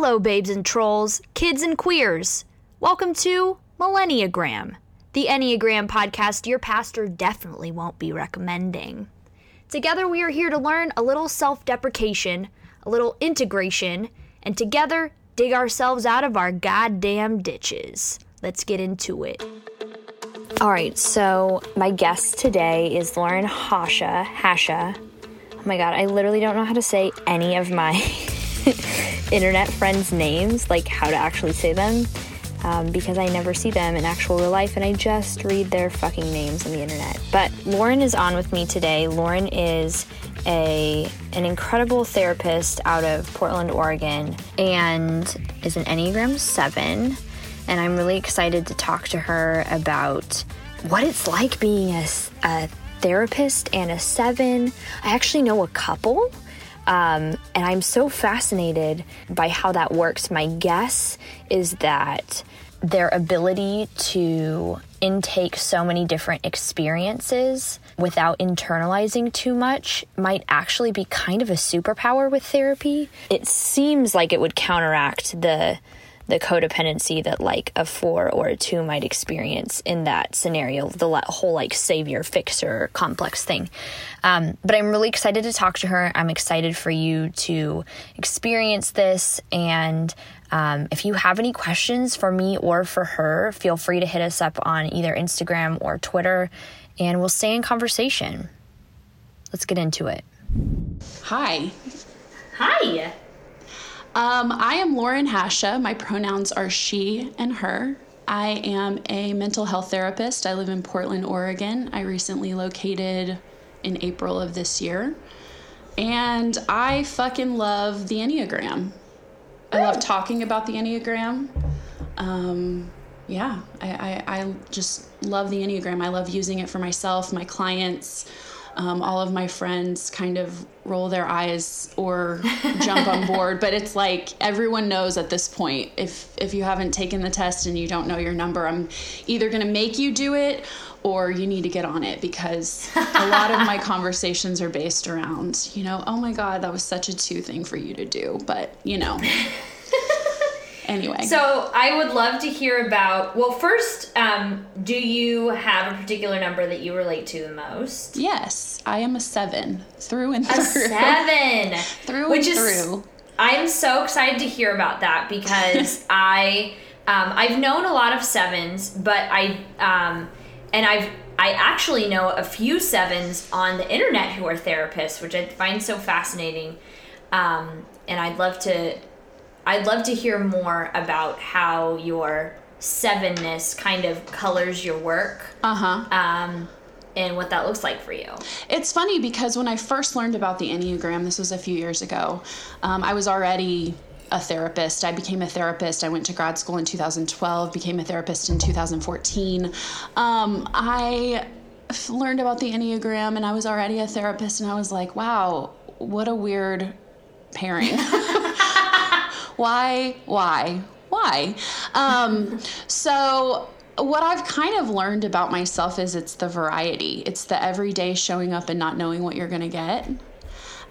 Hello, babes and trolls, kids and queers. Welcome to Millenniagram, the Enneagram podcast your pastor definitely won't be recommending. Together, we are here to learn a little self deprecation, a little integration, and together dig ourselves out of our goddamn ditches. Let's get into it. All right, so my guest today is Lauren Hasha. Hasha. Oh my god, I literally don't know how to say any of my internet friends' names, like how to actually say them, um, because I never see them in actual real life and I just read their fucking names on the internet. But Lauren is on with me today. Lauren is a an incredible therapist out of Portland, Oregon, and is an Enneagram 7. And I'm really excited to talk to her about what it's like being a, a therapist and a 7. I actually know a couple. Um, and I'm so fascinated by how that works. My guess is that their ability to intake so many different experiences without internalizing too much might actually be kind of a superpower with therapy. It seems like it would counteract the the codependency that like a four or a two might experience in that scenario, the whole like savior fixer complex thing. Um, but I'm really excited to talk to her. I'm excited for you to experience this. And um, if you have any questions for me or for her, feel free to hit us up on either Instagram or Twitter, and we'll stay in conversation. Let's get into it. Hi. Hi. Um, I am Lauren Hasha. My pronouns are she and her. I am a mental health therapist. I live in Portland, Oregon. I recently located in April of this year. And I fucking love the Enneagram. I love talking about the Enneagram. Um, yeah, I, I, I just love the Enneagram. I love using it for myself, my clients. Um, all of my friends kind of roll their eyes or jump on board, but it's like everyone knows at this point. If if you haven't taken the test and you don't know your number, I'm either going to make you do it or you need to get on it because a lot of my conversations are based around, you know, oh my god, that was such a two thing for you to do, but you know. anyway. So I would love to hear about. Well, first, um, do you have a particular number that you relate to the most? Yes, I am a seven through and through. A seven through which and is, through. I'm so excited to hear about that because I um, I've known a lot of sevens, but I um, and I've I actually know a few sevens on the internet who are therapists, which I find so fascinating. Um, and I'd love to I'd love to hear more about how your sevenness kind of colors your work. Uh huh. Um, and what that looks like for you. It's funny because when I first learned about the Enneagram, this was a few years ago, um, I was already a therapist. I became a therapist. I went to grad school in 2012, became a therapist in 2014. Um, I learned about the Enneagram and I was already a therapist, and I was like, wow, what a weird pairing. why, why, why? Um, so, what I've kind of learned about myself is it's the variety. It's the everyday showing up and not knowing what you're going to get.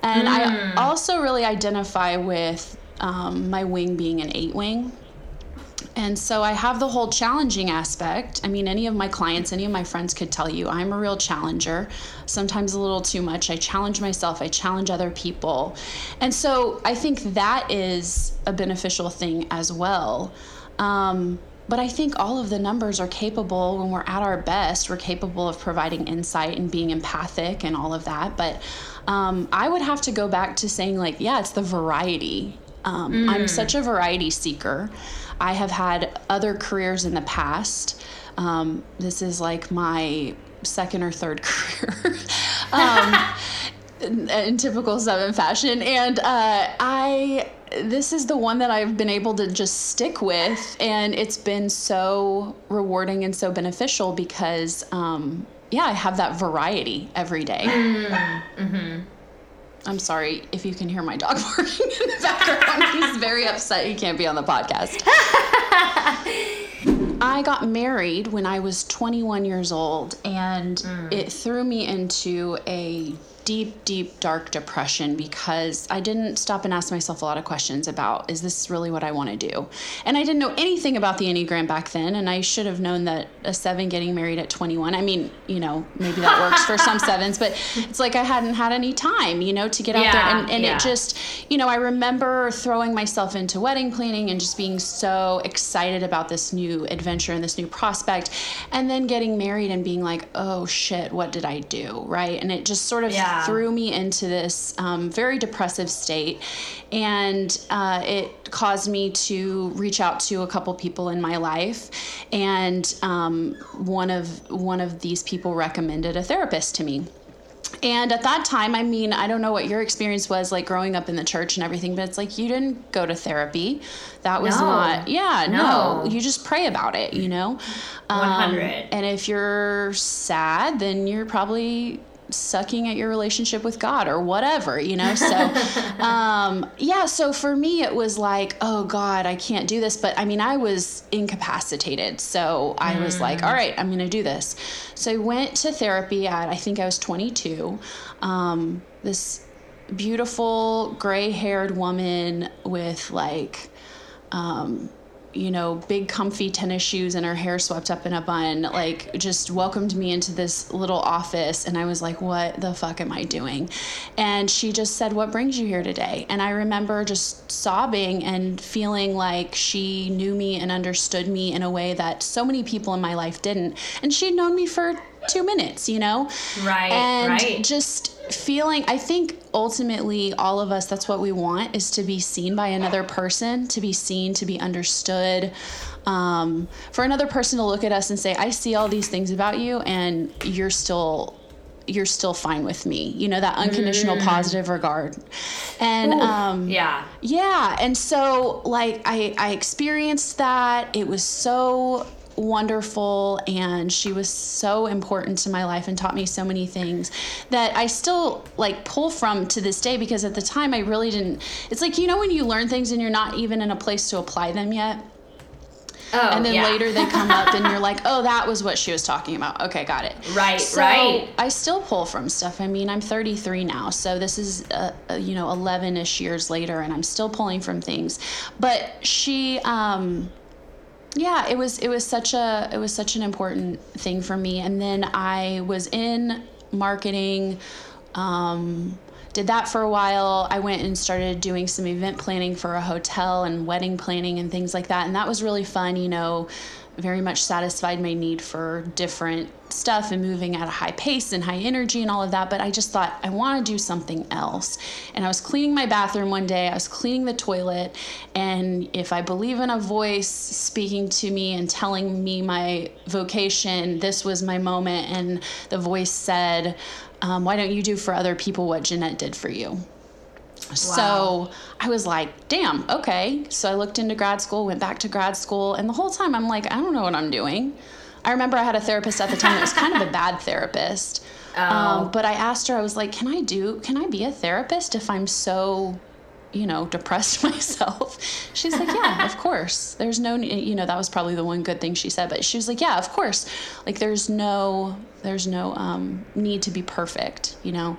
And I also really identify with um, my wing being an eight wing. And so I have the whole challenging aspect. I mean, any of my clients, any of my friends could tell you I'm a real challenger, sometimes a little too much. I challenge myself, I challenge other people. And so I think that is a beneficial thing as well. Um, but I think all of the numbers are capable when we're at our best, we're capable of providing insight and being empathic and all of that. But um, I would have to go back to saying, like, yeah, it's the variety. Um, I'm such a variety seeker. I have had other careers in the past. Um, this is like my second or third career. um, in, in typical seven fashion and uh, i this is the one that i've been able to just stick with and it's been so rewarding and so beneficial because um, yeah i have that variety every day. I'm sorry if you can hear my dog barking in the background. He's very upset he can't be on the podcast. I got married when I was 21 years old, and mm. it threw me into a deep, deep, dark depression because I didn't stop and ask myself a lot of questions about is this really what I want to do? And I didn't know anything about the Enneagram back then, and I should have known that a seven getting married at 21. I mean, you know, maybe that works for some sevens, but it's like I hadn't had any time, you know, to get out Yeah, there. And, and yeah. it just, you know, I remember throwing myself into wedding planning and just being so excited about this new adventure and this new prospect, and then getting married and being like, oh shit, what did I do? Right. And it just sort of Yeah. Threw me into this um, very depressive state. And uh, it caused me to reach out to a couple people in my life. And um, one of one of these people recommended a therapist to me. And at that time, I mean, I don't know what your experience was like growing up in the church and everything, but it's like you didn't go to therapy. That was No. not, yeah, no. No. You just pray about it, you know? Um, 100. and if you're sad, then you're probably sucking at your relationship with God or whatever, you know? So, um, yeah, so for me, it was like, oh God, I can't do this. But I mean, I was incapacitated. So I was like, all right, I'm going to do this. So I went to therapy at, I think I was 22. Um, this beautiful gray haired woman with like, um, you know, big comfy tennis shoes and her hair swept up in a bun, like just welcomed me into this little office. And I was like, what the fuck am I doing? And she just said, What brings you here today? And I remember just sobbing and feeling like she knew me and understood me in a way that so many people in my life didn't. And she'd known me for two minutes, you know? Right, And right. just feeling i think ultimately all of us that's what we want is to be seen by another person to be seen to be understood um, for another person to look at us and say i see all these things about you and you're still you're still fine with me. You know that unconditional positive regard. And um, Yeah. yeah, and so like I I experienced that. It was so wonderful and she was so important to my life and taught me so many things that I still like pull from to this day because at the time I really didn't it's like you know when you learn things and you're not even in a place to apply them yet Oh, and then yeah. later they come up and you're like oh that was what she was talking about okay got it Right, so right. I still pull from stuff. I mean, I'm 33 now, so this is uh, uh, you know 11ish years later, and I'm still pulling from things. But she, um, yeah, it was it was such a it was such an important thing for me. And then I was in marketing. Um, did that for a while. I went and started doing some event planning for a hotel and wedding planning and things like that. And that was really fun, you know, very much satisfied my need for different stuff and moving at a high pace and high energy and all of that. But I just thought, I want to do something else. And I was cleaning my bathroom one day, I was cleaning the toilet. And if I believe in a voice speaking to me and telling me my vocation, this was my moment. And the voice said, um, Why don't you do for other people what Jeanette did for you? So I was like, damn, okay. So I looked into grad school, went back to grad school, and the whole time I'm like, I don't know what I'm doing. I remember I had a therapist at the time that was kind of a bad therapist. Um, but I asked her, I was like, can I do, can I be a therapist if I'm so, you know, depressed myself? She's like, yeah, of course. There's no, you know, that was probably the one good thing she said, but she was like, yeah, of course. Like there's no, there's no um, need to be perfect, you know,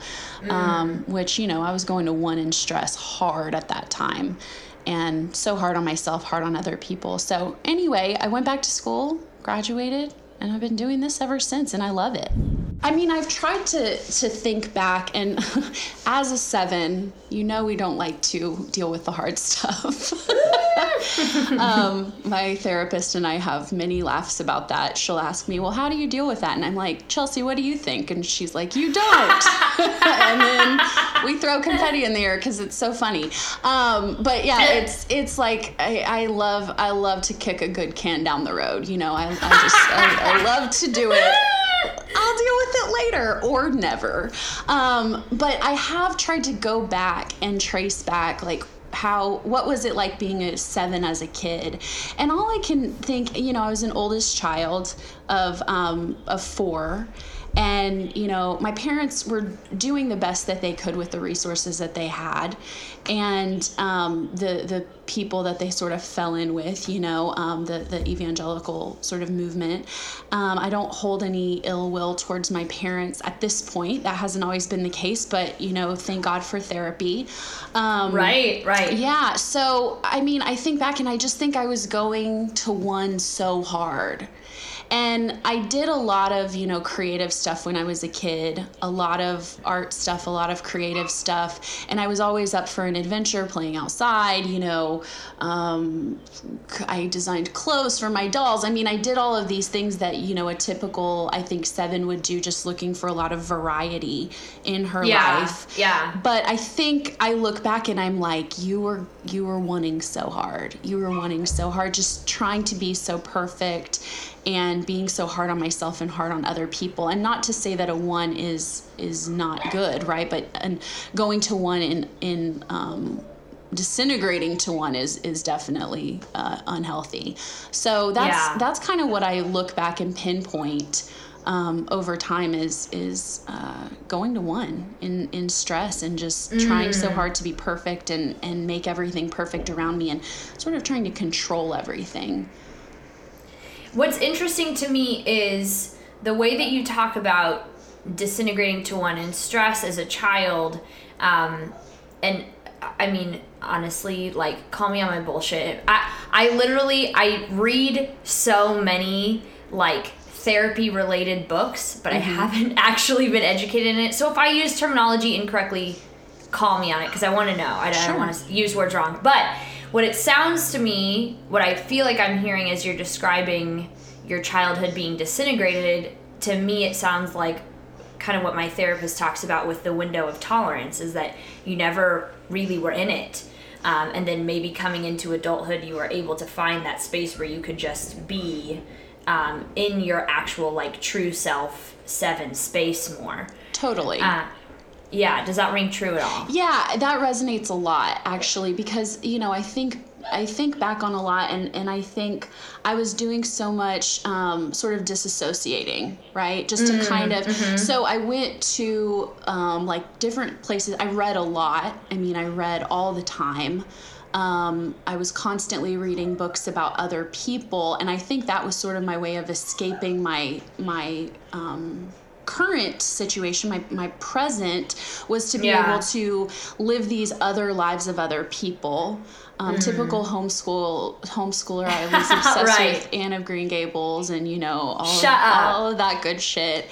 um, which, you know, I was going to one in stress hard at that time and so hard on myself, hard on other people. So, anyway, I went back to school, graduated, and I've been doing this ever since, and I love it. I mean, I've tried to to think back, and as a seven, you know, we don't like to deal with the hard stuff. um, my therapist and I have many laughs about that. She'll ask me, "Well, how do you deal with that?" And I'm like, "Chelsea, what do you think?" And she's like, "You don't." and then we throw confetti in the air because it's so funny. Um, but yeah, it's it's like I, I love I love to kick a good can down the road. You know, I, I just I, I love to do it. I'll deal with it later or never. Um, but I have tried to go back and trace back like how what was it like being a seven as a kid and all i can think you know i was an oldest child of um, of four and you know my parents were doing the best that they could with the resources that they had. And um, the the people that they sort of fell in with you know um, the the evangelical sort of movement. Um, I don't hold any ill will towards my parents at this point. That hasn't always been the case but you know thank God for therapy. Um, right right. Yeah so I mean I think back and I just think I was going to one so hard and I did a lot of, you know, creative stuff when I was a kid, a lot of art stuff, a lot of creative stuff. And I was always up for an adventure playing outside, you know. Um, I designed clothes for my dolls. I mean, I did all of these things that, you know, a typical, I think, seven would do, just looking for a lot of variety in her yeah, life. Yeah. But I think I look back and I'm like, you were you were wanting so hard. You were wanting so hard, just trying to be so perfect and being so hard on myself and hard on other people and not to say that a one is is not good right but and going to one in in um, disintegrating to one is is definitely uh, unhealthy so that's yeah. that's kind of what i look back and pinpoint um, over time is is uh, going to one in in stress and just mm. trying so mm. hard to be perfect and and make everything perfect around me and sort of trying to control everything What's interesting to me is the way that you talk about disintegrating to one and stress as a child. Um, and I mean, honestly, like, call me on my bullshit. I, I literally, I read so many, like, therapy related books, but mm-hmm. I haven't actually been educated in it. So if I use terminology incorrectly, call me on it because I want to know. I don't, sure. don't want to use words wrong. But what it sounds to me, what I feel like I'm hearing as you're describing your childhood being disintegrated, to me it sounds like kind of what my therapist talks about with the window of tolerance is that you never really were in it. Um, and then maybe coming into adulthood, you were able to find that space where you could just be um, in your actual, like, true self, seven space more. Totally. Uh, yeah, does that ring true at all? Yeah, that resonates a lot actually because you know I think I think back on a lot and and I think I was doing so much um, sort of disassociating, right? Just to mm, kind of. Mm-hmm. So I went to um, like different places. I read a lot. I mean, I read all the time. Um, I was constantly reading books about other people, and I think that was sort of my way of escaping my my um, current situation, my, my present, was to be yeah. able to live these other lives of other people. Um, mm. Typical homeschool homeschooler, I was obsessed right. with Anne of Green Gables and you know all, of, all of that good shit.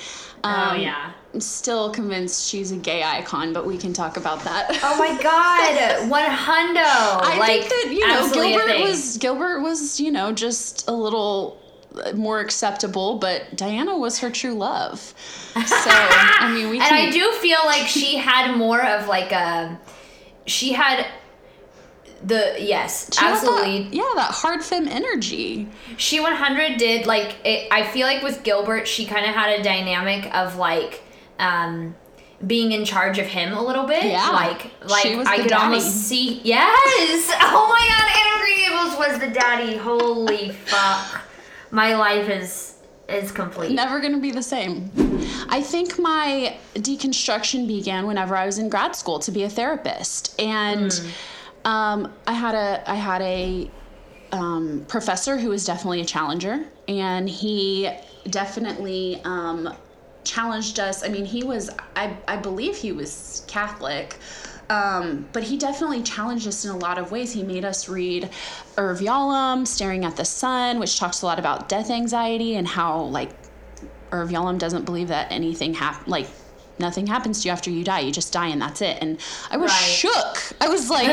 Oh, um, oh yeah. I'm still convinced she's a gay icon, but we can talk about that. Oh my god, one hundo! I like, think that you know Gilbert was Gilbert was you know just a little more acceptable, but Diana was her true love. So I mean, we. and I do feel like she had more of like a, she had the yes she absolutely that, yeah that hard femme energy she 100 did like it, i feel like with gilbert she kind of had a dynamic of like um being in charge of him a little bit yeah like like i could daddy. almost see yes oh my god Anne was the daddy holy fuck my life is is complete. Never going to be the same. I think my deconstruction began whenever I was in grad school to be a therapist, and mm. um, I had a I had a um, professor who was definitely a challenger, and he definitely um, challenged us. I mean, he was I I believe he was Catholic. Um, but he definitely challenged us in a lot of ways. He made us read Irv Yalom, Staring at the Sun, which talks a lot about death anxiety and how, like, Irv Yalom doesn't believe that anything happened, like, nothing happens to you after you die. You just die and that's it. And I was right. shook. I was like,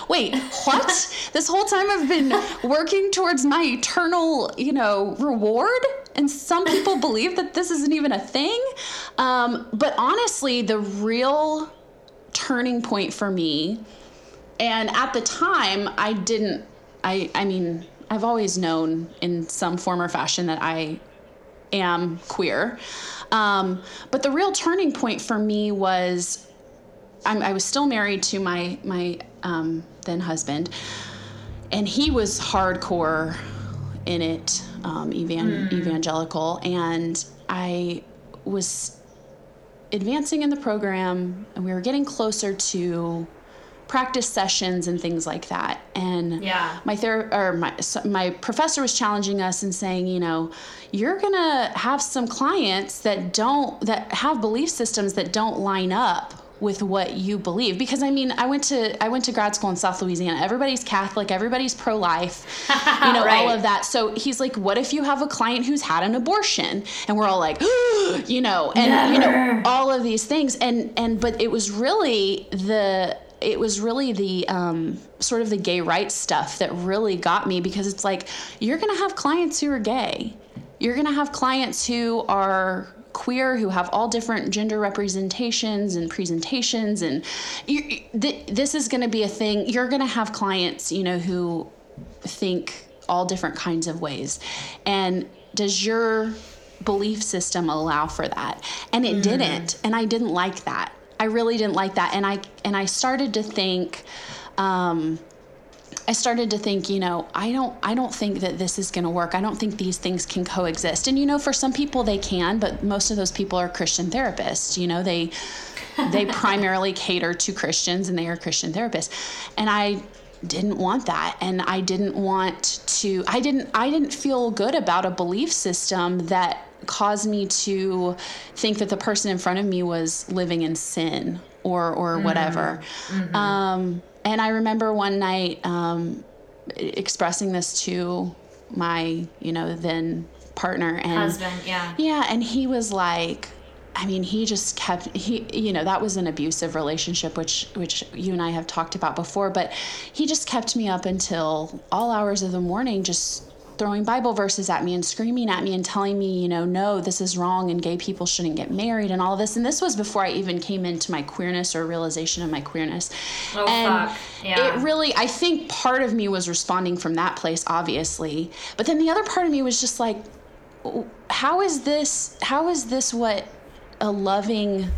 wait, what? this whole time I've been working towards my eternal, you know, reward? And some people believe that this isn't even a thing. Um, but honestly, the real turning point for me. And at the time, I didn't, I, I mean, I've always known in some form or fashion that I am queer. Um, but the real turning point for me was I'm, i was still married to my, my um, then husband, and he was hardcore in it, um, evan- mm. evangelical. And I was advancing in the program and we were getting closer to practice sessions and things like that. And yeah. my ther- or my my professor was challenging us and saying, you know, you're going to have some clients that don't that have belief systems that don't line up with what you believe. Because i mean i went to i went to grad school in south louisiana. Everybody's catholic. Everybody's pro-life you know right. all of that. So he's like what if you have a client who's had an abortion? And we're all like you know and Never. you know all of these things. And and but it was really the it was really the um, sort of the gay rights stuff that really got me because it's like you're to have clients who are gay. You're to have clients who are queer who have all different gender representations and presentations and you, th- this is going to be a thing. You're going to have clients you know who think all different kinds of ways. And does your belief system allow for that? And it mm. didn't and i didn't like that. I really didn't like that. And i and i started to think um, I started to think, you know, I don't I don't think that this is going to work. I don't think these things can coexist. And you know, for some people they can, but most of those people are Christian therapists. You know, they they primarily cater to Christians and they are Christian therapists. And I didn't want that and I didn't want to I didn't I didn't feel good about a belief system that caused me to think that the person in front of me was living in sin or or whatever. Mm-hmm. Um, and I remember one night um, expressing this to my, you know, then partner and husband, yeah, yeah, and he was like, I mean, he just kept he, you know, that was an abusive relationship, which which you and I have talked about before, but he just kept me up until all hours of the morning, just throwing Bible verses at me and screaming at me and telling me, you know, no, this is wrong and gay people shouldn't get married and all of this. And this was before I even came into my queerness or realization of my queerness. Oh, and fuck. Yeah. it really, I think part of me was responding from that place, obviously. But then the other part of me was just like, how is this, how is this what a loving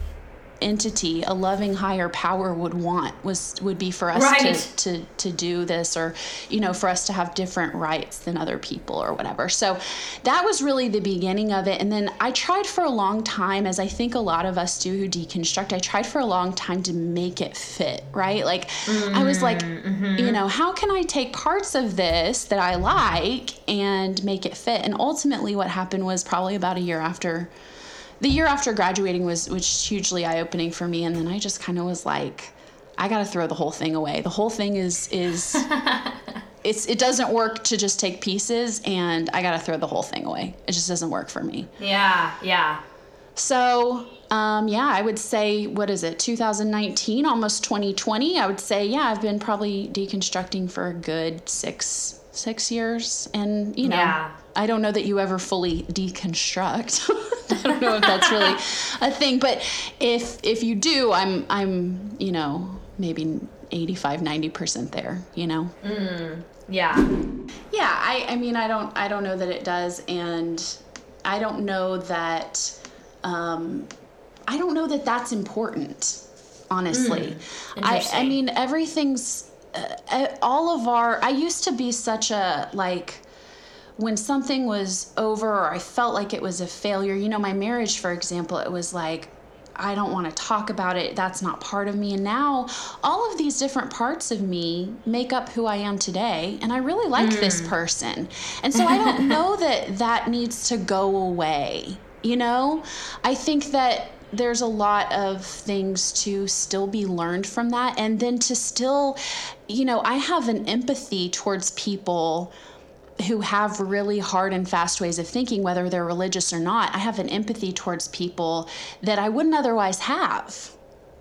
entity, a loving higher power would want was would be for us right. to, to to do this or you know for us to have different rights than other people or whatever. So that was really the beginning of it and then I tried for a long time as I think a lot of us do who deconstruct. I tried for a long time to make it fit, right? Like mm-hmm. I was like, mm-hmm. you know, how can I take parts of this that I like and make it fit? And ultimately what happened was probably about a year after the year after graduating was was hugely eye opening for me, and then I just kind of was like, I got to throw the whole thing away. The whole thing is is. it's it doesn't work to just take pieces and I gotta throw the whole thing away. It just doesn't work for me. Yeah, yeah. So um, yeah, I would say what is it, 2019, almost 2020. I would say yeah, I've been probably deconstructing for a good six six years, and you know, yeah. I don't know that you ever fully deconstruct. I don't know if that's really a thing, but if if you do, I'm I'm you know maybe 85 90% there, you know. Mm, yeah. Yeah, I I mean I don't I don't know that it does and I don't know that um I don't know that that's important honestly. Mm, I I mean everything's uh, all of our I used to be such a like when something was over or I felt like it was a failure, you know, my marriage, for example, it was like, I don't want to talk about it. That's not part of me. And now all of these different parts of me make up who I am today. And I really like mm. this person. And so I don't know that that needs to go away. You know, I think that there's a lot of things to still be learned from that. And then to still, you know, I have an empathy towards people who have really hard and fast ways of thinking, whether they're religious or not. I have an empathy towards people that I wouldn't otherwise have.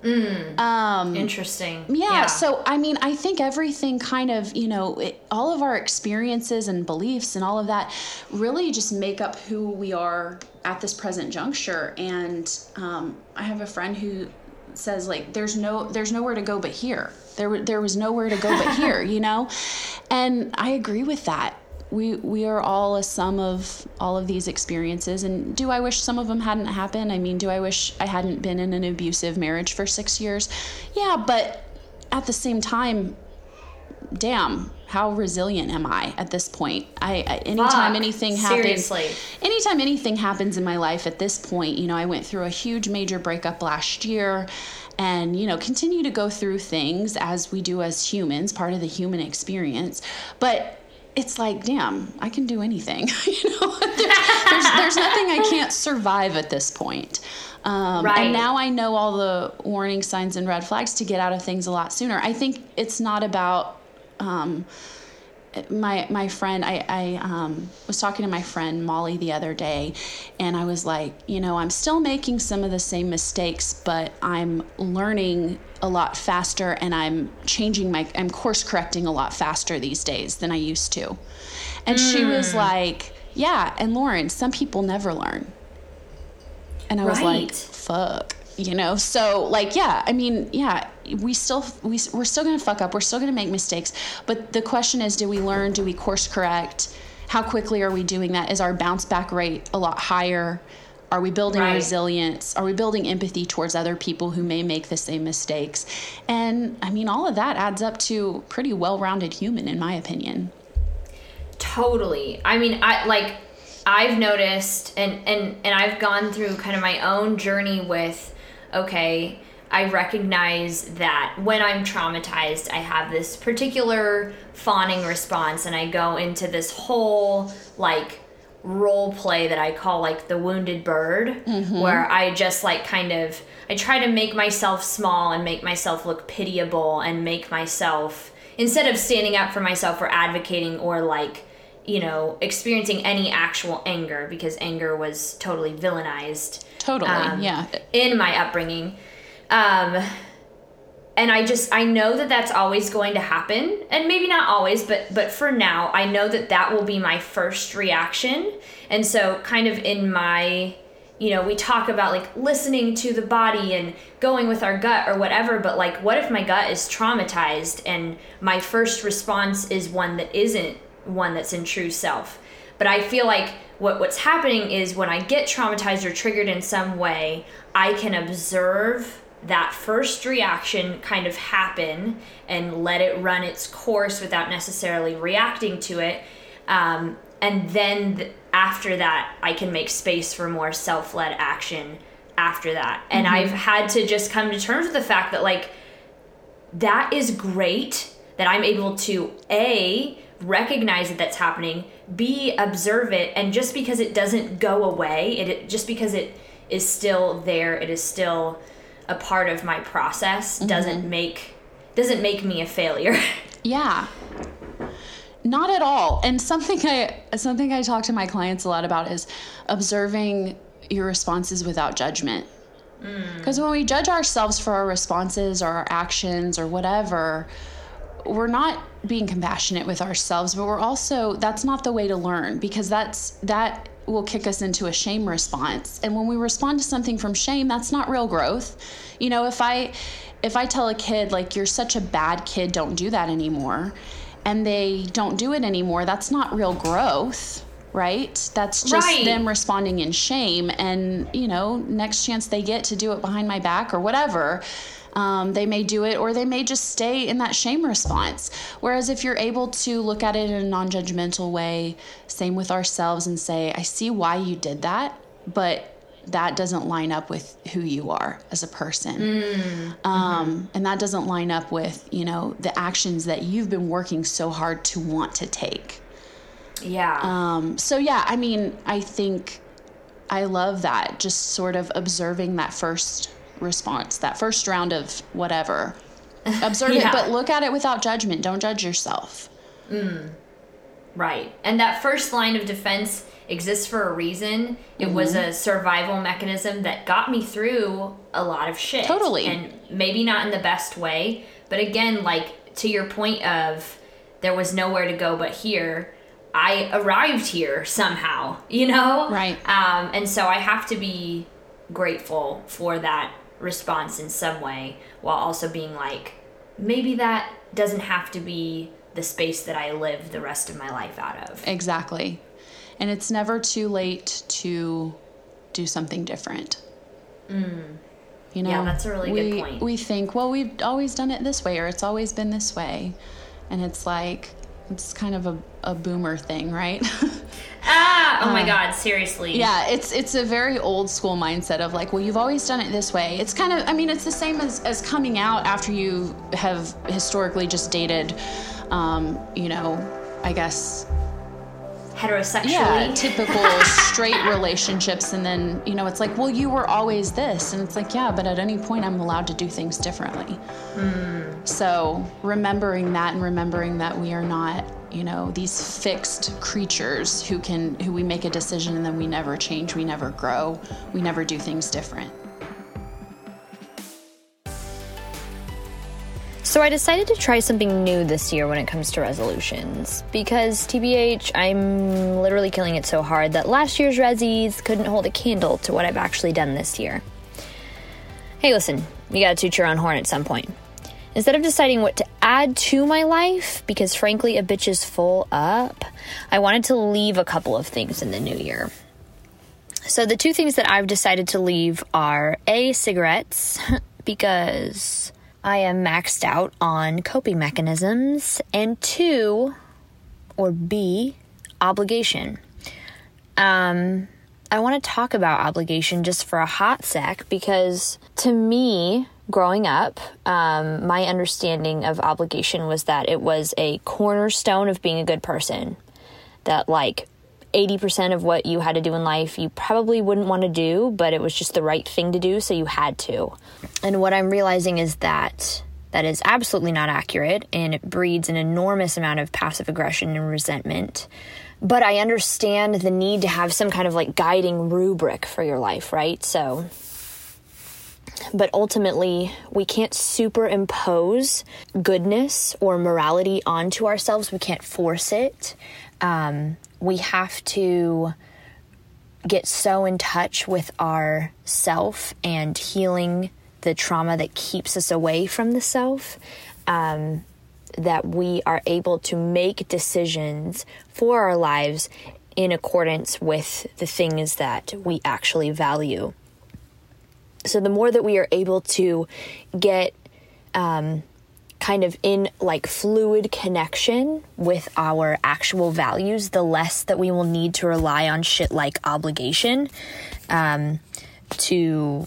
Mm, um, interesting. Yeah, yeah, So, I mean, I think everything kind of, you know, it, all of our experiences and beliefs and all of that really just make up who we are at this present juncture. And um, I have a friend who says like there's no there's nowhere to go but here there there was nowhere to go but here you know and i agree with that we we are all a sum of all of these experiences and do i wish some of them hadn't happened i mean do i wish i hadn't been in an abusive marriage for six years yeah but at the same time damn how resilient am I at this point? I, I anytime Fuck, anything happens, seriously. anytime anything happens in my life at this point, you know, I went through a huge major breakup last year and, you know, continue to go through things as we do as humans, part of the human experience. But it's like, damn, I can do anything. you know, there's, there's, there's nothing I can't survive at this point. Um, Right. And now I know all the warning signs and red flags to get out of things a lot sooner. I think it's not about um, my my friend I, I um, was talking to my friend Molly the other day and I was like you know I'm still making some of the same mistakes but I'm learning a lot faster and I'm changing my I'm course correcting a lot faster these days than I used to. And she was like yeah and Lauren some people never learn. And I was like fuck you know? So like yeah i mean yeah we still we, we're still gonna fuck up we're still gonna make mistakes but the question is do we learn do we course correct? How quickly are we doing that? Is our bounce back rate a lot higher? Are we building Right. resilience? Are we building empathy towards other people who may make the same mistakes? And i mean all of that adds up to pretty well-rounded human in my opinion. Totally. I mean, I like I've noticed and and and I've gone through kind of my own journey with okay, I recognize that when I'm traumatized, I have this particular fawning response and I go into this whole like role play that I call like the wounded bird where I just like kind of I try to make myself small and make myself look pitiable and make myself instead of standing up for myself or advocating or like you know experiencing any actual anger because anger was totally villainized totally Um, yeah. in my upbringing um and i just i know that that's always going to happen and maybe not always but but for now i know that that will be my first reaction. And so kind of in my you know we talk about like listening to the body and going with our gut or whatever but like what if my gut is traumatized and my first response is one that isn't one that's in true self? But i feel like what what's happening is when i get traumatized or triggered in some way i can observe that first reaction kind of happen and let it run its course without necessarily reacting to it um, and then th- after that i can make space for more self-led action after that. And i've had to just come to terms with the fact that like that is great that I'm able to A, recognize that that's happening, B, observe it, and just because it doesn't go away, it- it just because it is still there, it is still a part of my process, doesn't mm-hmm. make doesn't make me a failure. Yeah. Not at all. And something I something I talk to my clients a lot about is observing your responses without judgment. Mm. Because when we judge ourselves for our responses or our actions or whatever, we're not being compassionate with ourselves, but we're also that's not the way to learn because that's that will kick us into a shame response. And when we respond to something from shame, that's not real growth. You know, if I if I tell a kid like you're such a bad kid, don't do that anymore, and they don't do it anymore, that's not real growth. Right? That's just Right. them responding in shame. And, you know, next chance they get to do it behind my back or whatever, um, they may do it or they may just stay in that shame response. Whereas if you're able to look at it in a non judgmental way, same with ourselves, and say, I see why you did that, but that doesn't line up with who you are as a person. Um, and that doesn't line up with, you know, the actions that you've been working so hard to want to take. yeah. Um, so yeah, I mean, I think I love that. Just sort of observing that first response, that first round of whatever. Observe Yeah. it, but look at it without judgment. Don't judge yourself. Right. And that first line of defense exists for a reason. It was Mm-hmm. a survival mechanism that got me through a lot of shit. Totally. And maybe not in the best way, but again, like to your point of there was nowhere to go but here. I arrived here somehow, you know? Right. Um, and so I have to be grateful for that response in some way while also being like, maybe that doesn't have to be the space that I live the rest of my life out of. Exactly. And it's never too late to do something different. You know, Mm. Yeah, that's a really good point. We think, well, we've always done it this way, or it's always been this way, and it's like, It's kind of a, a boomer thing, right? ah, oh my God, seriously. Yeah, it's it's a very old school mindset of like, well, you've always done it this way. It's kind of, I mean, it's the same as, as coming out after you have historically just dated, um, you know, I guess heterosexually. Yeah, typical straight relationships. And then, you know, it's like, well, you were always this. And it's like, yeah, but at any point I'm allowed to do things differently. Mm. So remembering that and remembering that we are not, you know, these fixed creatures who can, who we make a decision and then we never change, we never grow, we never do things different. So I decided to try something new this year when it comes to resolutions. Because, TBH, I'm literally killing it so hard that last year's Rezzies couldn't hold a candle to what I've actually done this year. Hey, listen, you gotta toot your own horn at some point. Instead of deciding what to add to my life, because frankly a bitch is full up, I wanted to leave a couple of things in the new year. So the two things that I've decided to leave are A, cigarettes, because I am maxed out on coping mechanisms, and two, or B, obligation. Um, I want to talk about obligation just for a hot sec because to me, growing up, um, my understanding of obligation was that it was a cornerstone of being a good person. That, like, 80% of what you had to do in life you probably wouldn't want to do, but it was just the right thing to do, so you had to. And what I'm realizing is that that is absolutely not accurate and it breeds an enormous amount of passive aggression and resentment. But I understand the need to have some kind of like guiding rubric for your life, right? So, but ultimately, we can't superimpose goodness or morality onto ourselves. We can't force it. Um, we have to get so in touch with our self and healing the trauma that keeps us away from the self um, that we are able to make decisions for our lives in accordance with the things that we actually value. So, the more that we are able to get um, kind of in like fluid connection with our actual values, the less that we will need to rely on shit like obligation um, to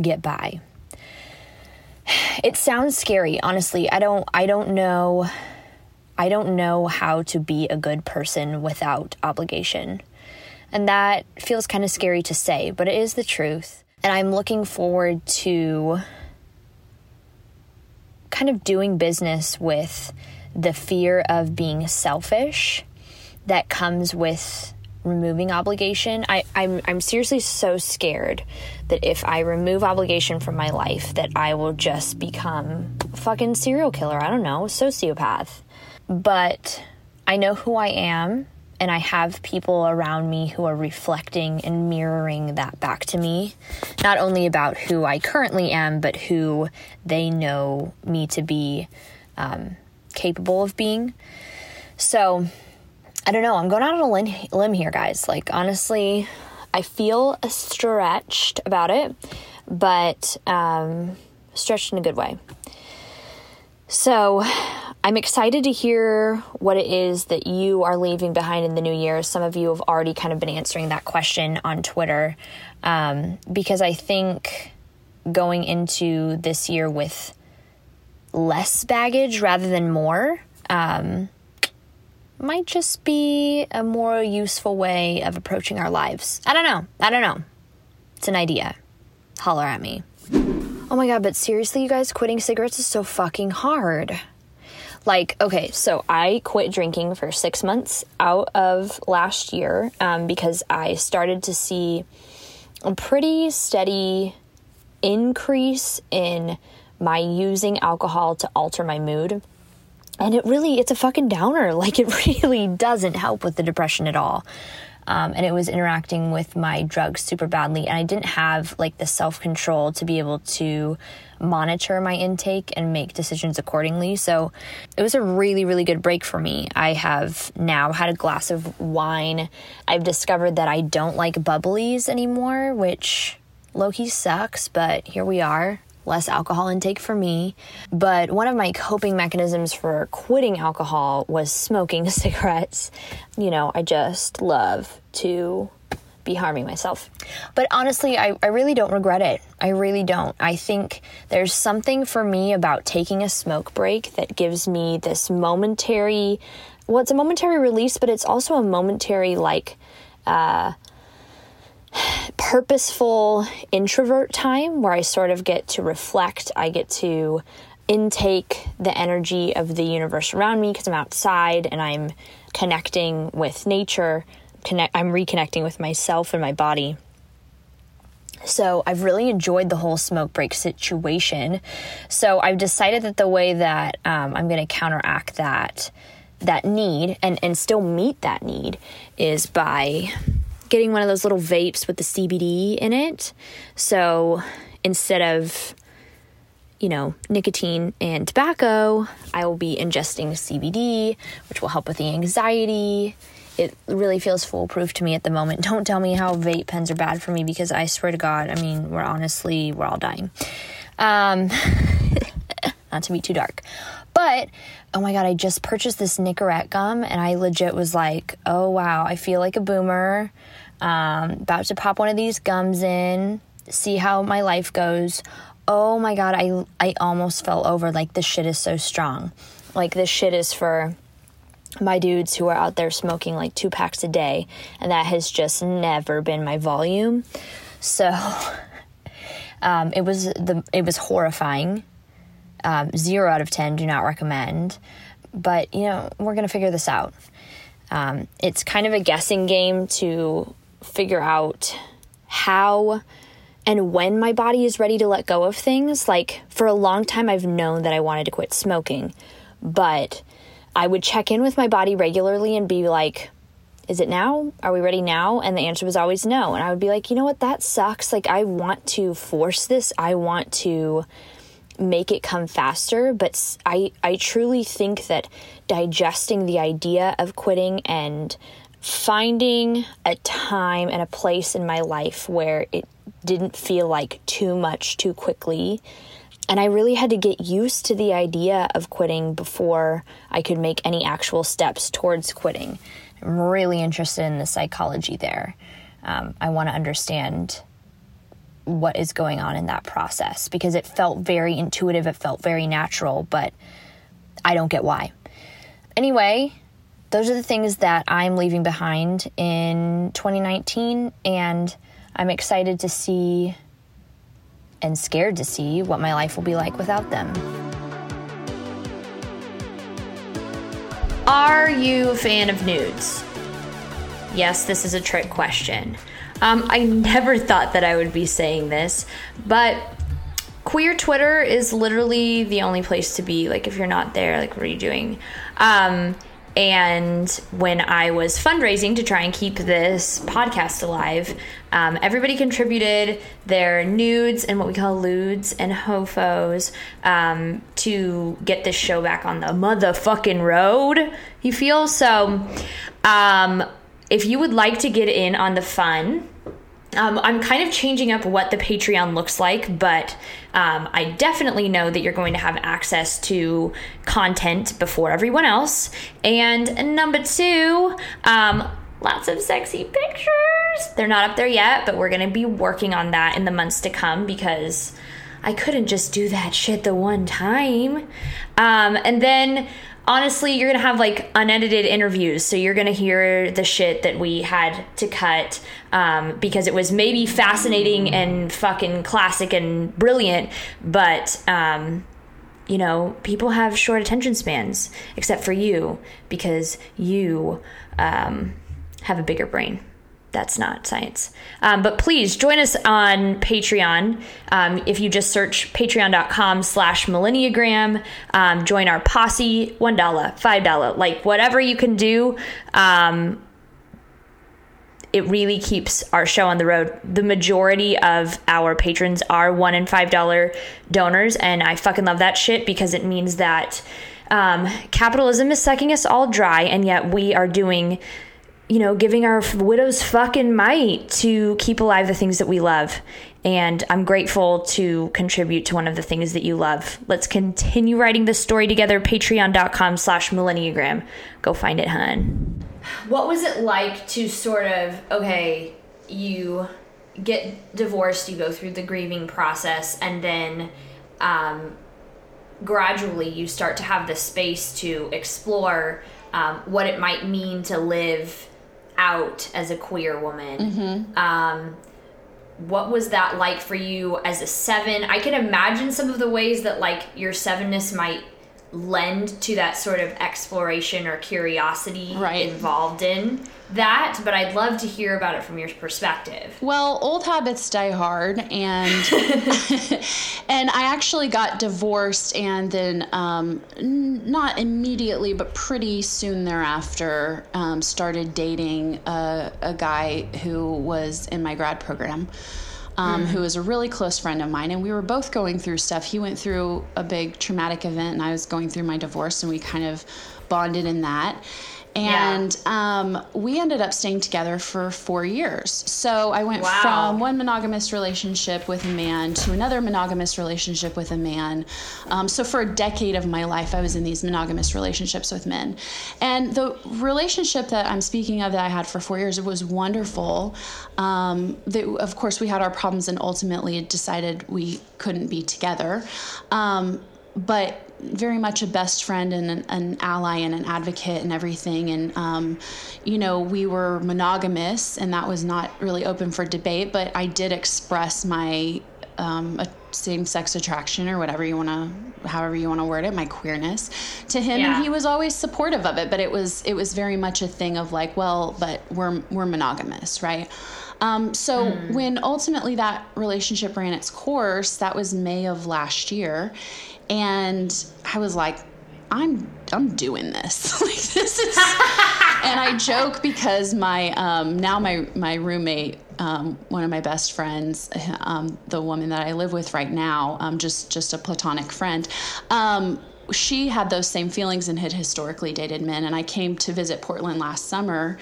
get by. It sounds scary, honestly. I don't I don't know I don't know how to be a good person without obligation. And that feels kind of scary to say, but it is the truth. And I'm looking forward to kind of doing business with the fear of being selfish that comes with removing obligation. I, I'm I'm seriously so scared that if I remove obligation from my life that I will just become a fucking serial killer. I don't know, sociopath. But I know who I am and I have people around me who are reflecting and mirroring that back to me, not only about who I currently am, but who they know me to be um, capable of being. So, I don't know. I'm going out on a limb here, guys. Like, honestly, I feel stretched about it, but um, stretched in a good way. So, I'm excited to hear what it is that you are leaving behind in the new year. Some of you have already kind of been answering that question on Twitter um, because I think going into this year with less baggage rather than more um, might just be a more useful way of approaching our lives. I don't know. I don't know. It's an idea. Holler at me. Oh my god, but seriously, you guys, quitting cigarettes is so fucking hard. Like, okay, so I quit drinking for six months out of last year um, because I started to see a pretty steady increase in my using alcohol to alter my mood. And it really, it's a fucking downer. Like, it really doesn't help with the depression at all. Um, and it was interacting with my drugs super badly. And I didn't have like the self control to be able to monitor my intake and make decisions accordingly. So it was a really, really good break for me. I have now had a glass of wine. I've discovered that I don't like bubblies anymore, which low key sucks, but here we are. less alcohol intake for me. But one of my coping mechanisms for quitting alcohol was smoking cigarettes. You know, I just love to be harming myself. But honestly, I, I really don't regret it. I really don't. I think there's something for me about taking a smoke break that gives me this momentary, well, it's a momentary release, but it's also a momentary, like, uh, purposeful introvert time where I sort of get to reflect. I get to intake the energy of the universe around me because I'm outside and I'm connecting with nature. Connect, I'm reconnecting with myself and my body. So I've really enjoyed the whole smoke break situation. So I've decided that the way that um, I'm going to counteract that that need and and still meet that need is by getting one of those little vapes with the CBD in it. So instead of you know, nicotine and tobacco, I will be ingesting CBD, which will help with the anxiety. It really feels foolproof to me at the moment. Don't tell me how vape pens are bad for me because I swear to God, I mean, we're honestly, we're all dying. Um, not to be too dark. But oh my God, I just purchased this Nicorette gum and I legit was like, oh wow, I feel like a boomer. Um, about to pop one of these gums in, see how my life goes. Oh my God, I, I almost fell over. Like, this shit is so strong. Like, this shit is for my dudes who are out there smoking like two packs a day, and that has just never been my volume. So, um, it was the it was horrifying. Um, zero out of ten. Do not recommend. But you know we're gonna figure this out. Um, it's kind of a guessing game to figure out how and when my body is ready to let go of things. Like for a long time, I've known that I wanted to quit smoking, but I would check in with my body regularly and be like, is it now? Are we ready now? And the answer was always no. And I would be like, you know what? That sucks. Like, I want to force this. I want to make it come faster. But I, I truly think that digesting the idea of quitting and finding a time and a place in my life where it didn't feel like too much too quickly. And I really had to get used to the idea of quitting before I could make any actual steps towards quitting. I'm really interested in the psychology there. Um, I want to understand what is going on in that process because it felt very intuitive, it felt very natural, but I don't get why. Anyway, those are the things that I'm leaving behind in 2019, and I'm excited to see and scared to see what my life will be like without them. Are you a fan of nudes? Yes, this is a trick question. Um, I never thought that I would be saying this, but queer Twitter is literally the only place to be. Like, if you're not there, like, what are you doing? Um, and when I was fundraising to try and keep this podcast alive, um, everybody contributed their nudes and what we call lewds and hofos um, to get this show back on the motherfucking road. You feel so? Um, if you would like to get in on the fun, um, I'm kind of changing up what the Patreon looks like, but um, I definitely know that you're going to have access to content before everyone else. And number two, um, lots of sexy pictures. They're not up there yet, but we're going to be working on that in the months to come because I couldn't just do that shit the one time. Um, and then honestly, you're gonna have like unedited interviews, so you're gonna hear the shit that we had to cut um, because it was maybe fascinating and fucking classic and brilliant, but um, you know, people have short attention spans, except for you because you um, have a bigger brain that's not science. Um, but please join us on Patreon. Um, if you just search patreon.com slash millenneagram, um, join our posse, $1, $5, like whatever you can do. Um, it really keeps our show on the road. The majority of our patrons are one and five dollar donors, and I fucking love that shit because it means that um, capitalism is sucking us all dry, and yet we are doing you know, giving our widows fucking mite to keep alive the things that we love. and I'm grateful to contribute to one of the things that you love. Let's continue writing this story together. Patreon.com slash millenneagram. Go find it, hun. What was it like to sort of, okay, you get divorced, you go through the grieving process, and then um, gradually you start to have the space to explore um, what it might mean to live out as a queer woman. Mm-hmm. Um, what was that like for you as a seven? I can imagine some of the ways that like your sevenness might lend to that sort of exploration or curiosity right. involved in that, but I'd love to hear about it from your perspective. Well, old habits die hard, and and I actually got divorced, and then um, not immediately, but pretty soon thereafter, um, started dating a, a guy who was in my grad program. Um, mm. who was a really close friend of mine, and we were both going through stuff. He went through a big traumatic event, and I was going through my divorce, and we kind of bonded in that and yeah. um, we ended up staying together for four years. So I went wow. from one monogamous relationship with a man to another monogamous relationship with a man. Um, so for a decade of my life, I was in these monogamous relationships with men. And the relationship that I'm speaking of that I had for four years, it was wonderful. Um, of course, we had our problems and ultimately decided we couldn't be together. Um, but very much a best friend and an, an ally and an advocate and everything. And, um, you know, we were monogamous and that was not really open for debate, but I did express my um, same sex attraction or whatever you want to, however you want to word it, my queerness to him. Yeah. And he was always supportive of it, but it was, it was very much a thing of like, well, but we're, we're monogamous, right? Um, so mm. when ultimately that relationship ran its course, that was May of last year and I was like, I'm I'm doing this. like this is, and I joke because my um, now my my roommate, um, one of my best friends, um, the woman that I live with right now, um, just just a platonic friend. She had those same feelings and had historically dated men. And I came to visit Portland last summer,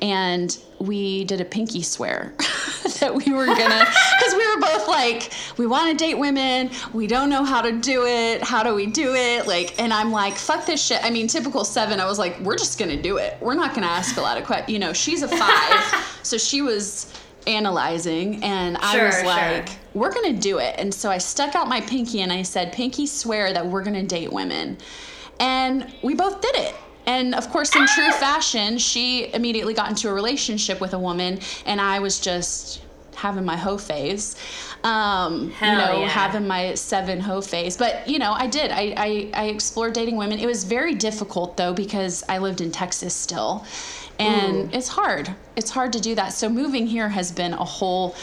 and we did a pinky swear that we were gonna, because we were both like, we want to date women, we don't know how to do it. How do we do it? Like, and I'm like, fuck this shit. I mean, typical seven. I was like, we're just gonna do it. We're not gonna ask a lot of questions. You know, she's a five, so she was analyzing and I was like, sure. we're going to do it. And so I stuck out my pinky and I said, Pinky, swear that we're going to date women. And we both did it. And of course, in true fashion, she immediately got into a relationship with a woman, and I was just having my hoe phase. Um, you know, yeah. having my seven hoe phase. But, you know, I did. I, I, I explored dating women. It was very difficult, though, because I lived in Texas still and Ooh. it's hard. It's hard to do that. So moving here has been a whole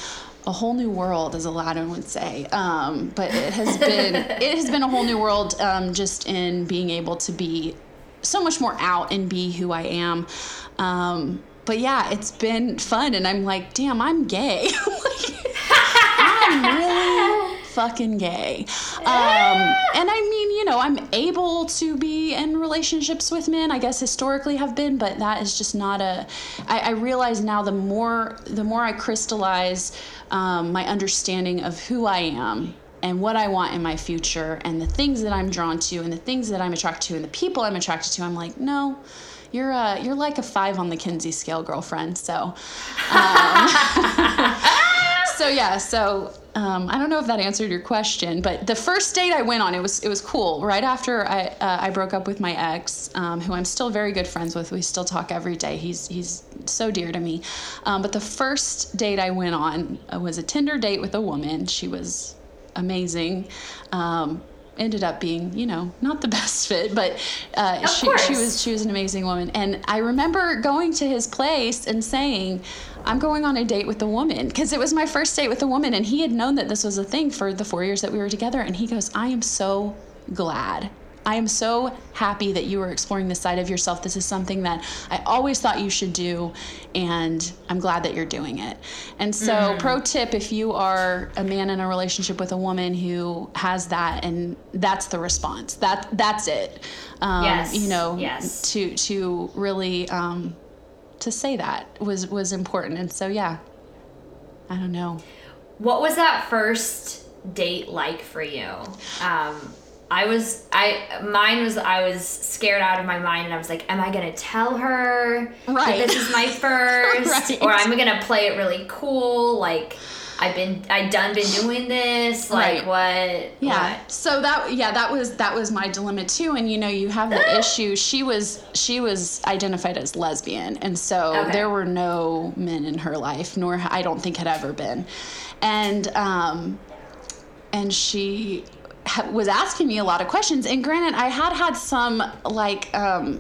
a whole new world, as Aladdin would say. Um, but it has been it has been a whole new world um, just in being able to be so much more out and be who I am. Um, but yeah, it's been fun, and I'm like, damn, I'm gay. I'm really fucking gay. Um, and I mean, you know, I'm able to be in relationships with men. I guess historically have been, but that is just not a. I, I realize now the more the more I crystallize um, my understanding of who I am and what I want in my future and the things that I'm drawn to and the things that I'm attracted to and the people I'm attracted to, I'm like, no, you're uh, you're like a five on the Kinsey scale, girlfriend. So, um, so yeah, so um, I don't know if that answered your question, but the first date I went on, it was it was cool. Right after I uh, I broke up with my ex, um, who I'm still very good friends with. We still talk every day. He's he's so dear to me. Um, but the first date I went on uh, was a Tinder date with a woman. She was amazing. Um, ended up being, you know, not the best fit, but uh, she, she was she was an amazing woman. And I remember going to his place and saying, "I'm going on a date with a woman," because it was my first date with a woman, and he had known that this was a thing for the four years that we were together. And he goes, "I am so glad I am so happy that you are exploring this side of yourself. This is something that I always thought you should do, and I'm glad that you're doing it. And so, mm-hmm. pro tip if you are a man in a relationship with a woman who has that, and that's the response, that that's it. Um, yes. You know, yes. to to really um, to say that was was important. And so, yeah, I don't know. what was that first date like for you? Um, I was I mine was I was scared out of my mind and I was like, am I gonna tell her Right. that this is my first, Right. or I'm gonna play it really cool? Like I've been I done been doing this. Like Right. what? Yeah. what? So that yeah, that was that was my dilemma too. And you know, you have the issue. She was she was identified as lesbian, and so Okay. there were no men in her life, nor I don't think had ever been. And um, and she ha- was asking me a lot of questions. And granted, I had had some like um,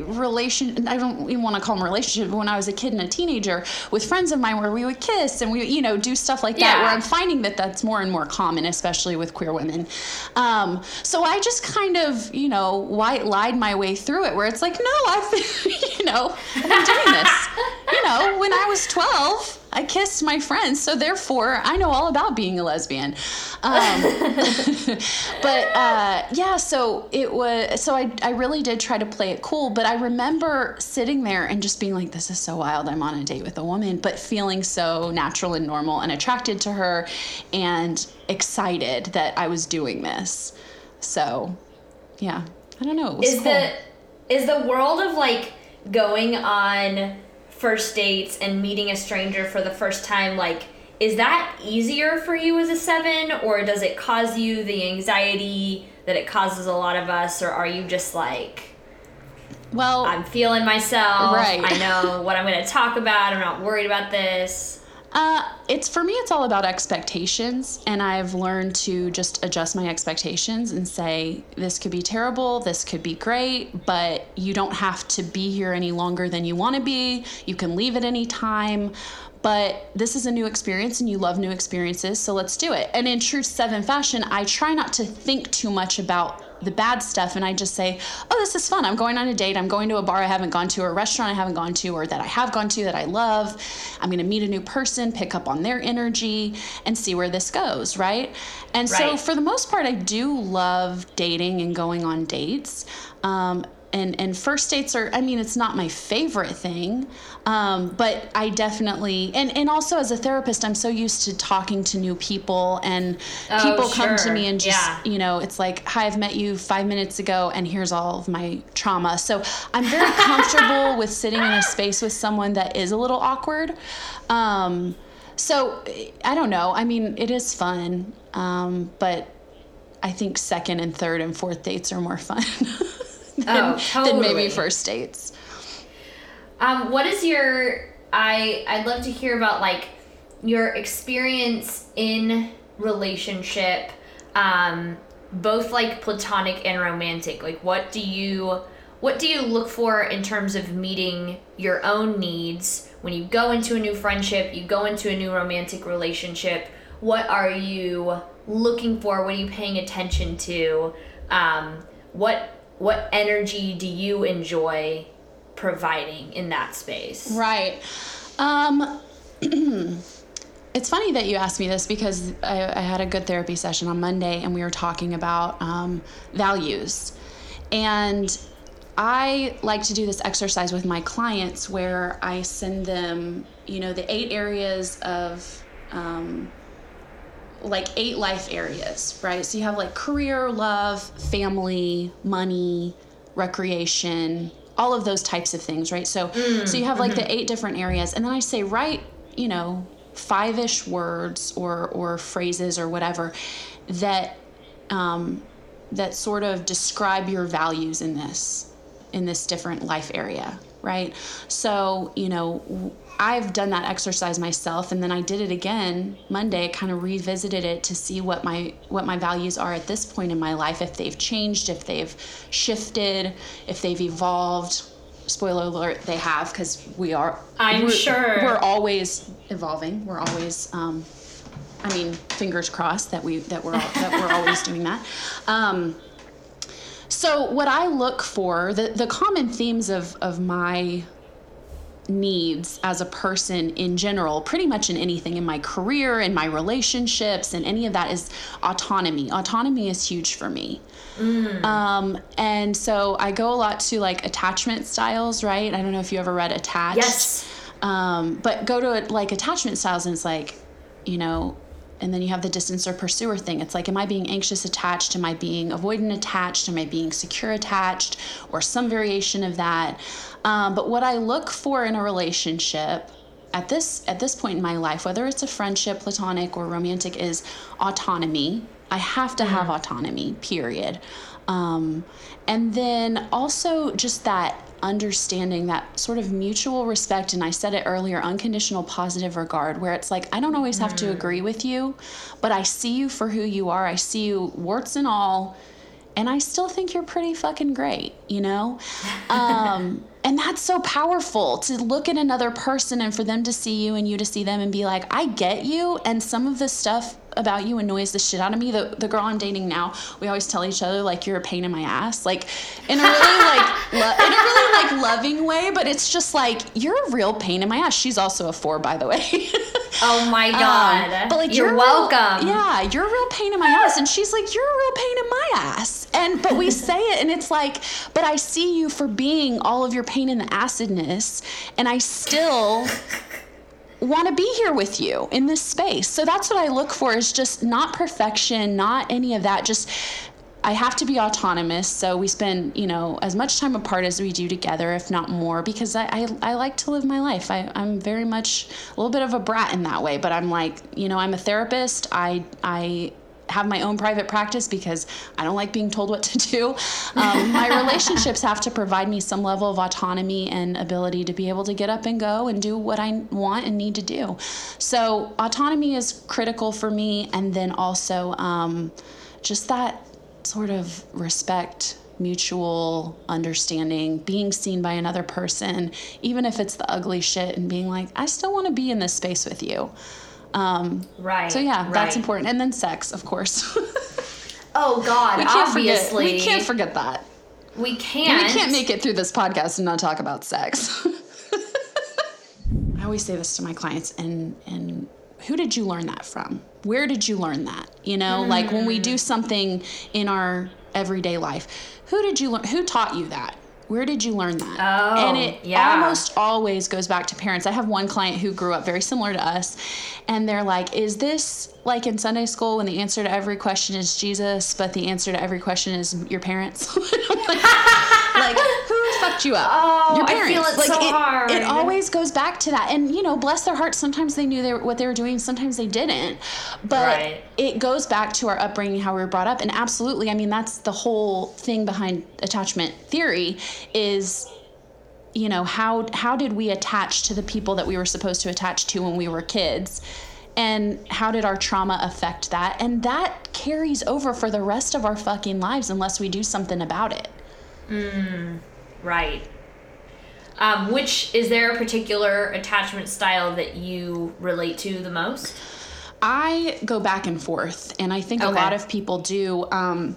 relation i don't even want to call them relationship but when i was a kid and a teenager with friends of mine where we would kiss and we you know do stuff like that Yeah. where i'm finding that that's more and more common especially with queer women um, so i just kind of you know white lied my way through it where it's like no i've you know i've been doing this you know when i was 12 I kissed my friends, so therefore I know all about being a lesbian. Um, but uh, yeah, so it was. So I, I really did try to play it cool. But I remember sitting there and just being like, "This is so wild. I'm on a date with a woman," but feeling so natural and normal and attracted to her, and excited that I was doing this. So, yeah, I don't know. It was Is cool. the is the world of like going on first dates and meeting a stranger for the first time like is that easier for you as a seven or does it cause you the anxiety that it causes a lot of us or are you just like well, i'm feeling myself Right. i know what i'm going to talk about i'm not worried about this Uh, it's for me. It's all about expectations, and I've learned to just adjust my expectations and say this could be terrible, this could be great, but you don't have to be here any longer than you want to be. You can leave at any time. But this is a new experience, and you love new experiences, so let's do it. And in true seven fashion, I try not to think too much about the bad stuff and I just say, oh, this is fun. I'm going on a date. I'm going to a bar I haven't gone to or a restaurant I haven't gone to or that I have gone to that I love. I'm going to meet a new person, pick up on their energy, and see where this goes, right? And so for the most part, I do love dating and going on dates. Um, and, and first dates are, I mean, it's not my favorite thing, um, but I definitely, and, and also as a therapist, I'm so used to talking to new people and Oh, people come to me and just, Yeah. you know, it's like, hi, I've met you five minutes ago, and here's all of my trauma. So I'm very comfortable with sitting in a space with someone that is a little awkward. Um, so I don't know. I mean, it is fun, um, but I think second and third and fourth dates are more fun than, Oh, than maybe first dates. Um, what is your? I I'd love to hear about like your experience in relationship, um, both like platonic and romantic. Like, what do you what do you look for in terms of meeting your own needs when you go into a new friendship? You go into a new romantic relationship. What are you looking for? What are you paying attention to? Um, what what energy do you enjoy providing in that space? Right. Um, it's funny that you asked me this because I, I had a good therapy session on Monday and we were talking about um, values. And I like to do this exercise with my clients where I send them, you know, the eight areas of. Um, like eight life areas, right? So you have like career, love, family, money, recreation, all of those types of things, right? So so you have like the eight different areas and then I say write, you know, five-ish words or or phrases or whatever that um that sort of describe your values in this in this different life area, right? So, you know, I've done that exercise myself and then I did it again Monday, kind of revisited it to see what my what my values are at this point in my life, if they've changed, if they've shifted, if they've evolved. Spoiler alert, they have because we are I'm we're- sure. we're always evolving. We're always um I mean, fingers crossed that we that we're that we're always doing that. Um, so what I look for, the, the common themes of, of my needs as a person in general, pretty much in anything in my career, in my relationships, and any of that is autonomy. Autonomy is huge for me. Um, and so I go a lot to like attachment styles, right? I don't know if you ever read Attached. Yes. Um, but go to like attachment styles and it's like, you know, and then you have the distance or pursuer thing. It's like, am I being anxious attached? Am I being avoidant attached? Am I being secure attached? Or some variation of that. Um, but what I look for in a relationship at this at this point in my life, whether it's a friendship, platonic, or romantic, is autonomy. I have to have autonomy. Period. Um, and then also just that understanding that sort of mutual respect and i said it earlier unconditional positive regard where it's like i don't always have to agree with you but i see you for who you are. I see you warts and all and i still think you're pretty fucking great you know? Um, and that's so powerful to look at another person and for them to see you and you to see them and be like i get you and some of the stuff about you annoys the shit out of me. The the girl I'm dating now, we always tell each other like you're a pain in my ass, like in a really like lo- in a really like loving way. But it's just like you're a real pain in my ass. She's also a four, by the way. oh my um, god! Um, but like you're, you're welcome. Real, yeah, you're a real pain in my ass, and she's like you're a real pain in my ass. And but we say it, and it's like, but I see you for being all of your pain in the acidness, and I still want to be here with you in this space. So that's what I look for is just not perfection, not any of that, just I have to be autonomous. So we spend, you know, as much time apart as we do together, if not more, because I, I, I, like to live my life. I, I'm very much a little bit of a brat in that way, but I'm like, you know, I'm a therapist. I, I have my own private practice because I don't like being told what to do. Um, my relationships have to provide me some level of autonomy and ability to be able to get up and go and do what I want and need to do. So, autonomy is critical for me, and then also um, just that sort of respect mutual understanding, being seen by another person, even if it's the ugly shit, and being like, I still want to be in this space with you. Um, right. So yeah, right. that's important, and then sex, of course. oh God, we can't obviously, forget, we can't forget that. We can't. We can't make it through this podcast and not talk about sex. I always say this to my clients, and and who did you learn that from? Where did you learn that? You know, mm. like when we do something in our everyday life, who did you learn? Who taught you that? Where did you learn that? Oh, and it yeah. almost always goes back to parents. I have one client who grew up very similar to us, and they're like, Is this like in Sunday school when the answer to every question is Jesus, but the answer to every question is your parents? like, fucked you up? Oh, your parents. I feel it like, so it, hard. It always goes back to that. And, you know, bless their hearts, sometimes they knew they were, what they were doing, sometimes they didn't. But right. it goes back to our upbringing, how we were brought up. And absolutely, I mean, that's the whole thing behind attachment theory is you know how how did we attach to the people that we were supposed to attach to when we were kids and how did our trauma affect that and that carries over for the rest of our fucking lives unless we do something about it mm, right. Um, which is there a particular attachment style that you relate to the most? I go back and forth and i think okay. a lot of people do. Um,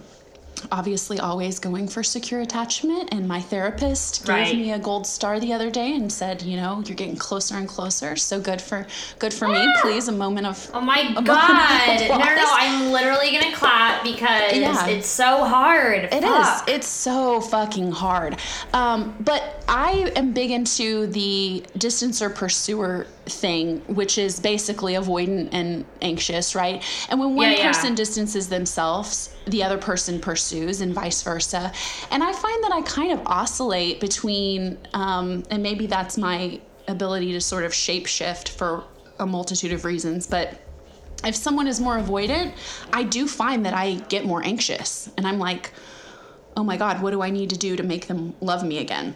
obviously always going for secure attachment and my therapist right. gave me a gold star the other day and said you know you're getting closer and closer so good for good for me please a moment of oh my god no no no i'm literally gonna clap because yeah. it's so hard It Fuck. is. it's so fucking hard um, but i am big into the distance or pursuer thing, which is basically avoidant and anxious, right? And when one yeah, person yeah. distances themselves, the other person pursues, and vice versa. And I find that I kind of oscillate between, um, and maybe that's my ability to sort of shape shift for a multitude of reasons, but if someone is more avoidant, I do find that I get more anxious, and I'm like, oh my God, what do I need to do to make them love me again?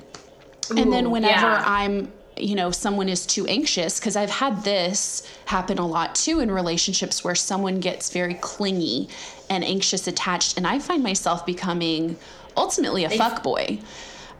Ooh, and then whenever yeah. I'm you know someone is too anxious because i've had this happen a lot too in relationships where someone gets very clingy and anxious attached and i find myself becoming ultimately a fuck boy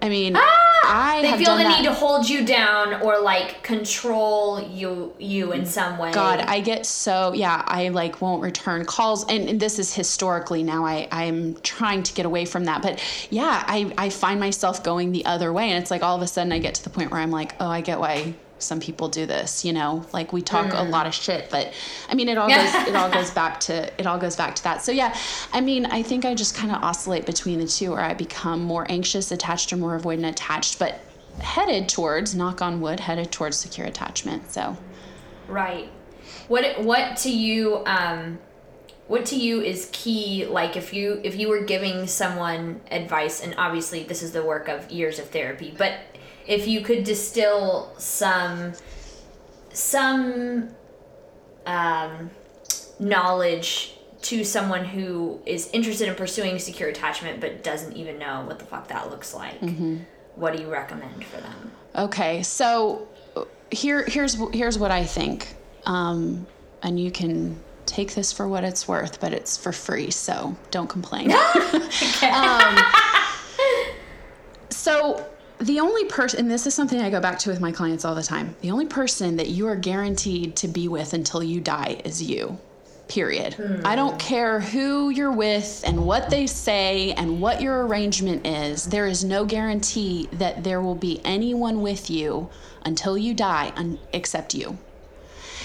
I mean, ah! I they feel the that. need to hold you down or like control you you in some way. God, I get so yeah. I like won't return calls, and, and this is historically now. I I'm trying to get away from that, but yeah, I I find myself going the other way, and it's like all of a sudden I get to the point where I'm like, oh, I get why some people do this you know like we talk mm. a lot of shit but i mean it all goes it all goes back to it all goes back to that. So yeah i mean i think i just kind of oscillate between the two or i become more anxious attached or more avoidant attached but headed towards knock on wood headed towards secure attachment so. Right. What what to you um what to you is key like if you if you were giving someone advice and obviously this is the work of years of therapy, but if you could distill some some um, knowledge to someone who is interested in pursuing secure attachment but doesn't even know what the fuck that looks like, mm-hmm. what do you recommend for them? Okay, so here here's here's what I think, um, and you can take this for what it's worth, but it's for free, so don't complain. um, so the only person, and this is something I go back to with my clients all the time the only person that you are guaranteed to be with until you die is you. Period. Hmm. I don't care who you're with and what they say and what your arrangement is. There is no guarantee that there will be anyone with you until you die un- except you.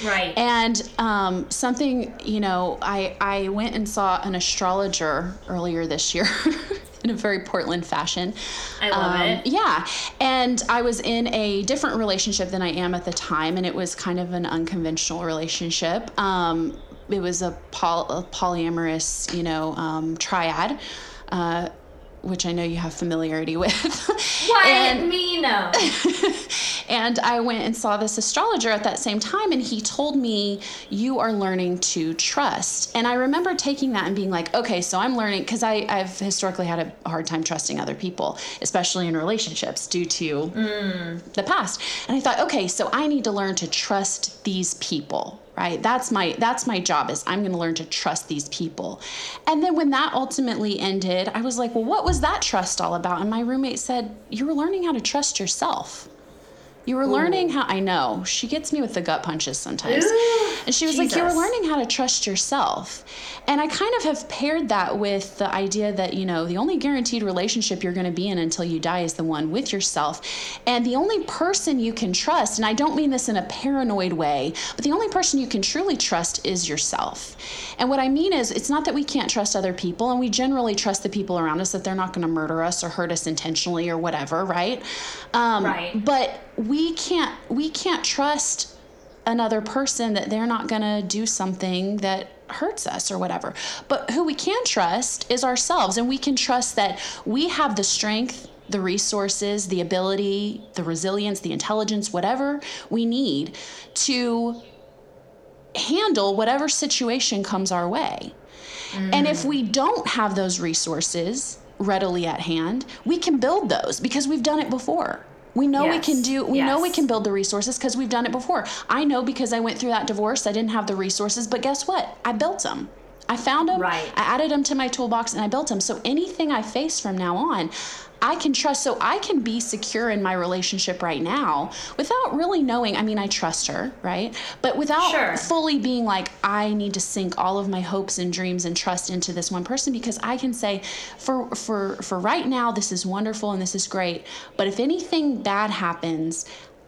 Right. And um, something, you know, I, I went and saw an astrologer earlier this year. in a very Portland fashion. I love um, it. Yeah. And I was in a different relationship than I am at the time, and it was kind of an unconventional relationship. Um, it was a, poly- a, polyamorous, you know, um, triad. Uh, which I know you have familiarity with. What? and, me no. and I went and saw this astrologer at that same time, and he told me, You are learning to trust. And I remember taking that and being like, Okay, so I'm learning, because I've historically had a hard time trusting other people, especially in relationships due to mm. the past. And I thought, Okay, so I need to learn to trust these people right? That's my that's my job is i'm going to learn to trust these people. And then when that ultimately ended i was like well what was that trust all about? And my roommate said you were learning how to trust yourself you were Ooh. learning how I know she gets me with the gut punches sometimes. And she was Jesus. like, You were learning how to trust yourself. And I kind of have paired that with the idea that, you know, the only guaranteed relationship you're going to be in until you die is the one with yourself. And the only person you can trust, and I don't mean this in a paranoid way, but the only person you can truly trust is yourself. And what I mean is, it's not that we can't trust other people, and we generally trust the people around us that they're not going to murder us or hurt us intentionally or whatever, right? Um, right. But we can't we can't trust another person that they're not going to do something that hurts us or whatever. But who we can trust is ourselves and we can trust that we have the strength the resources, the ability, the resilience, the intelligence, whatever we need to handle whatever situation comes our way. Mm. And if we don't have those resources readily at hand, we can build those because we've done it before. We know yes. we can do we yes. know we can build the resources because we've done it before. I know because I went through that divorce, I didn't have the resources, but guess what? I built them. I found them, right. I added them to my toolbox and I built them. So anything I face from now on, I can trust. So I can be secure in my relationship right now without really knowing. I mean, I trust her, right? But without sure. fully being like, I need to sink all of my hopes and dreams and trust into this one person because I can say, for for for right now, this is wonderful and this is great. But if anything bad happens,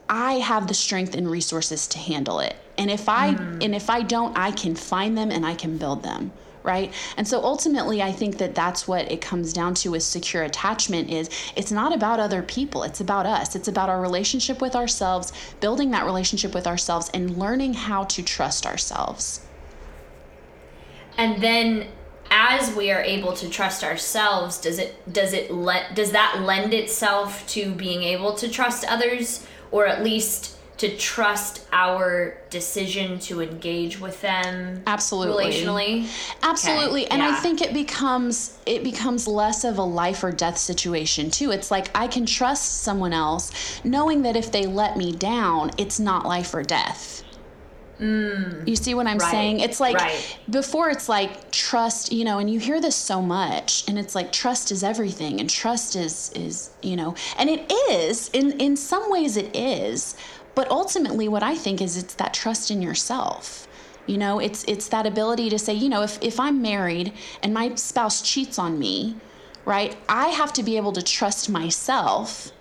I have the strength and resources to handle it. And if I mm. and if I don't, I can find them and I can build them right? And so ultimately, I think that that's what it comes down to with secure attachment is it's not about other people, it's about us. It's about our relationship with ourselves, building that relationship with ourselves and learning how to trust ourselves. And then as we are able to trust ourselves, does it does it let does that lend itself to being able to trust others or at least to trust our decision to engage with them absolutely. relationally? Absolutely. Okay. and yeah. i think it becomes it becomes less of a life or death situation too. It's like i can trust someone else knowing that if they let me down it's not life or death Mm, you see what I'm right, saying? It's like right. before it's like trust, you know, and you hear this so much and it's like trust is everything and trust is is, you know, and it is in in some ways it is, but ultimately, what I think is it's that trust in yourself. You know, it's it's that ability to say, you know, if, if I'm married and my spouse cheats on me, right, I have to be able to trust myself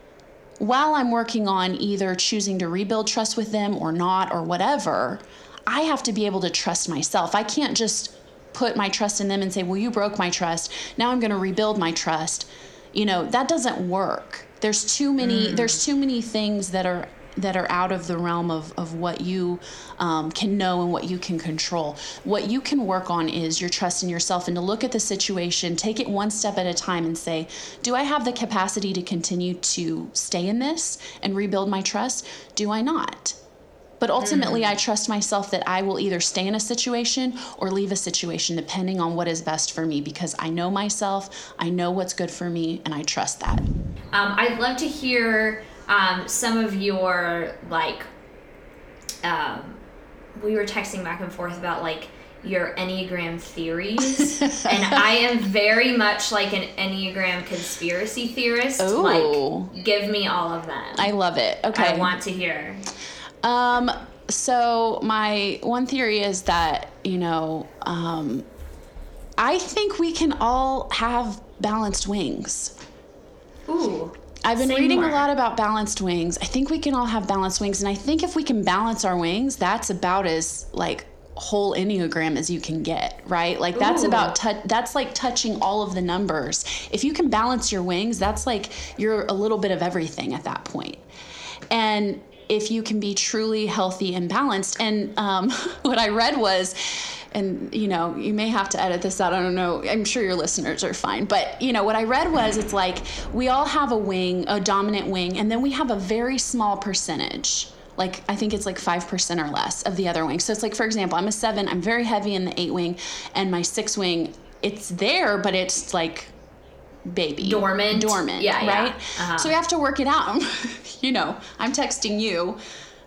while I'm working on either choosing to rebuild trust with them or not or whatever. I have to be able to trust myself. I can't just put my trust in them and say, well, you broke my trust. Now I'm going to rebuild my trust. You know, that doesn't work There's too many. Mm. There's too many things that are that are out of the realm of, of what you um, can know and what you can control. What you can work on is your trust in yourself and to look at the situation, take it one step at a time and say, Do I have the capacity to continue to stay in this and rebuild my trust? Do I not? But ultimately, I trust myself that I will either stay in a situation or leave a situation depending on what is best for me because I know myself, I know what's good for me, and I trust that. Um, I'd love to hear um, some of your like. Um, we were texting back and forth about like your Enneagram theories, and I am very much like an Enneagram conspiracy theorist. Ooh. Like, give me all of them. I love it. Okay. I want to hear. Um, so my one theory is that, you know, um, I think we can all have balanced wings. Ooh. I've been Say reading more. a lot about balanced wings. I think we can all have balanced wings, and I think if we can balance our wings, that's about as like whole enneagram as you can get, right? Like that's Ooh. about tou- that's like touching all of the numbers. If you can balance your wings, that's like you're a little bit of everything at that point. And if you can be truly healthy and balanced, and um, what I read was and you know you may have to edit this out. I don't know. I'm sure your listeners are fine. But you know what i read was it's like we all have a wing a dominant wing and then we have a very small percentage. Like i think it's like 5% or less of the other wing. So it's like for example i'm a 7 i'm very heavy in the 8 wing and my 6 wing it's there but it's like baby. Dormant? dormant Yeah, yeah. right? Uh-huh. so we have to work it out. You know i'm texting you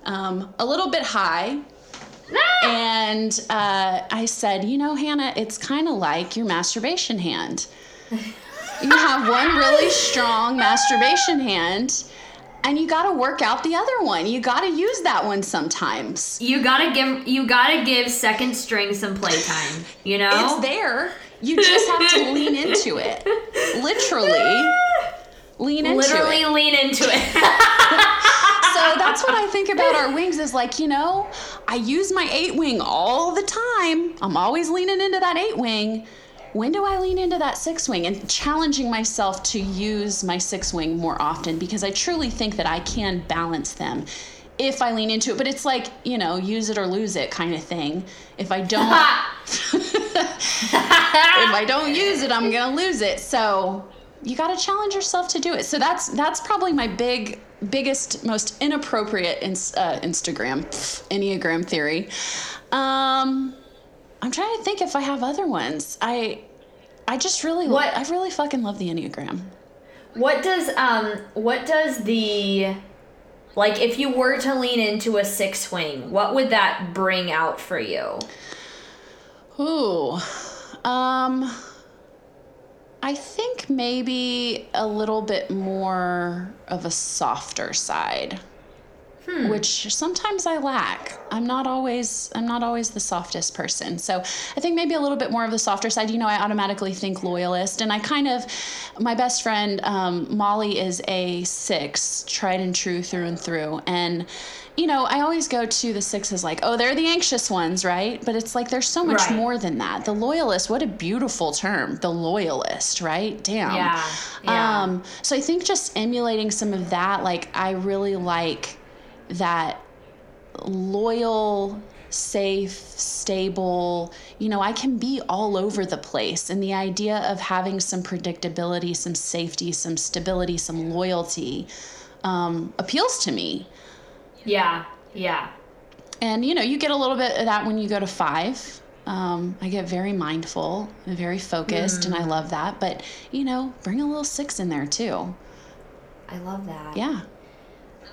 um, a little bit high and uh, I said, you know, Hannah, it's kind of like your masturbation hand. You have one really strong masturbation hand, and you got to work out the other one. You got to use that one sometimes. You gotta give you gotta give second string some playtime. You know. It's there. You just have to lean into it. Literally, lean into Literally it. lean into it. that's what I think about our wings is like, you know, I use my eight wing all the time. I'm always leaning into that eight wing. When do I lean into that six wing and challenging myself to use my six wing more often because I truly think that I can balance them if I lean into it. But it's like, you know, use it or lose it kind of thing. If I don't if I don't use it, I'm gonna lose it. So you got to challenge yourself to do it. So that's that's probably my big biggest most inappropriate ins- uh, Instagram Enneagram theory. Um, I'm trying to think if I have other ones. I I just really What- I really fucking love the Enneagram. What does um what does the like if you were to lean into a six swing, what would that bring out for you? Ooh. Um I think maybe a little bit more of a softer side. Which sometimes I lack. I'm not always I'm not always the softest person. So I think maybe a little bit more of the softer side. You know, I automatically think loyalist, and I kind of my best friend um, Molly is a six, tried and true through and through, and you know, I always go to the sixes like, oh, they're the anxious ones, right? But it's like there's so much Right. more than that. The loyalist, what a beautiful term. The loyalist, right? Damn. Yeah, yeah. Um, so I think just emulating some of that, like I really like that loyal, safe, stable, you know, I can be all over the place. And the idea of having some predictability, some safety, some stability, some loyalty um, appeals to me. Yeah, yeah. And you know, you get a little bit of that when you go to five. Um, I get very mindful and very focused, and I love that. But you know, bring a little six in there too. I love that. Yeah.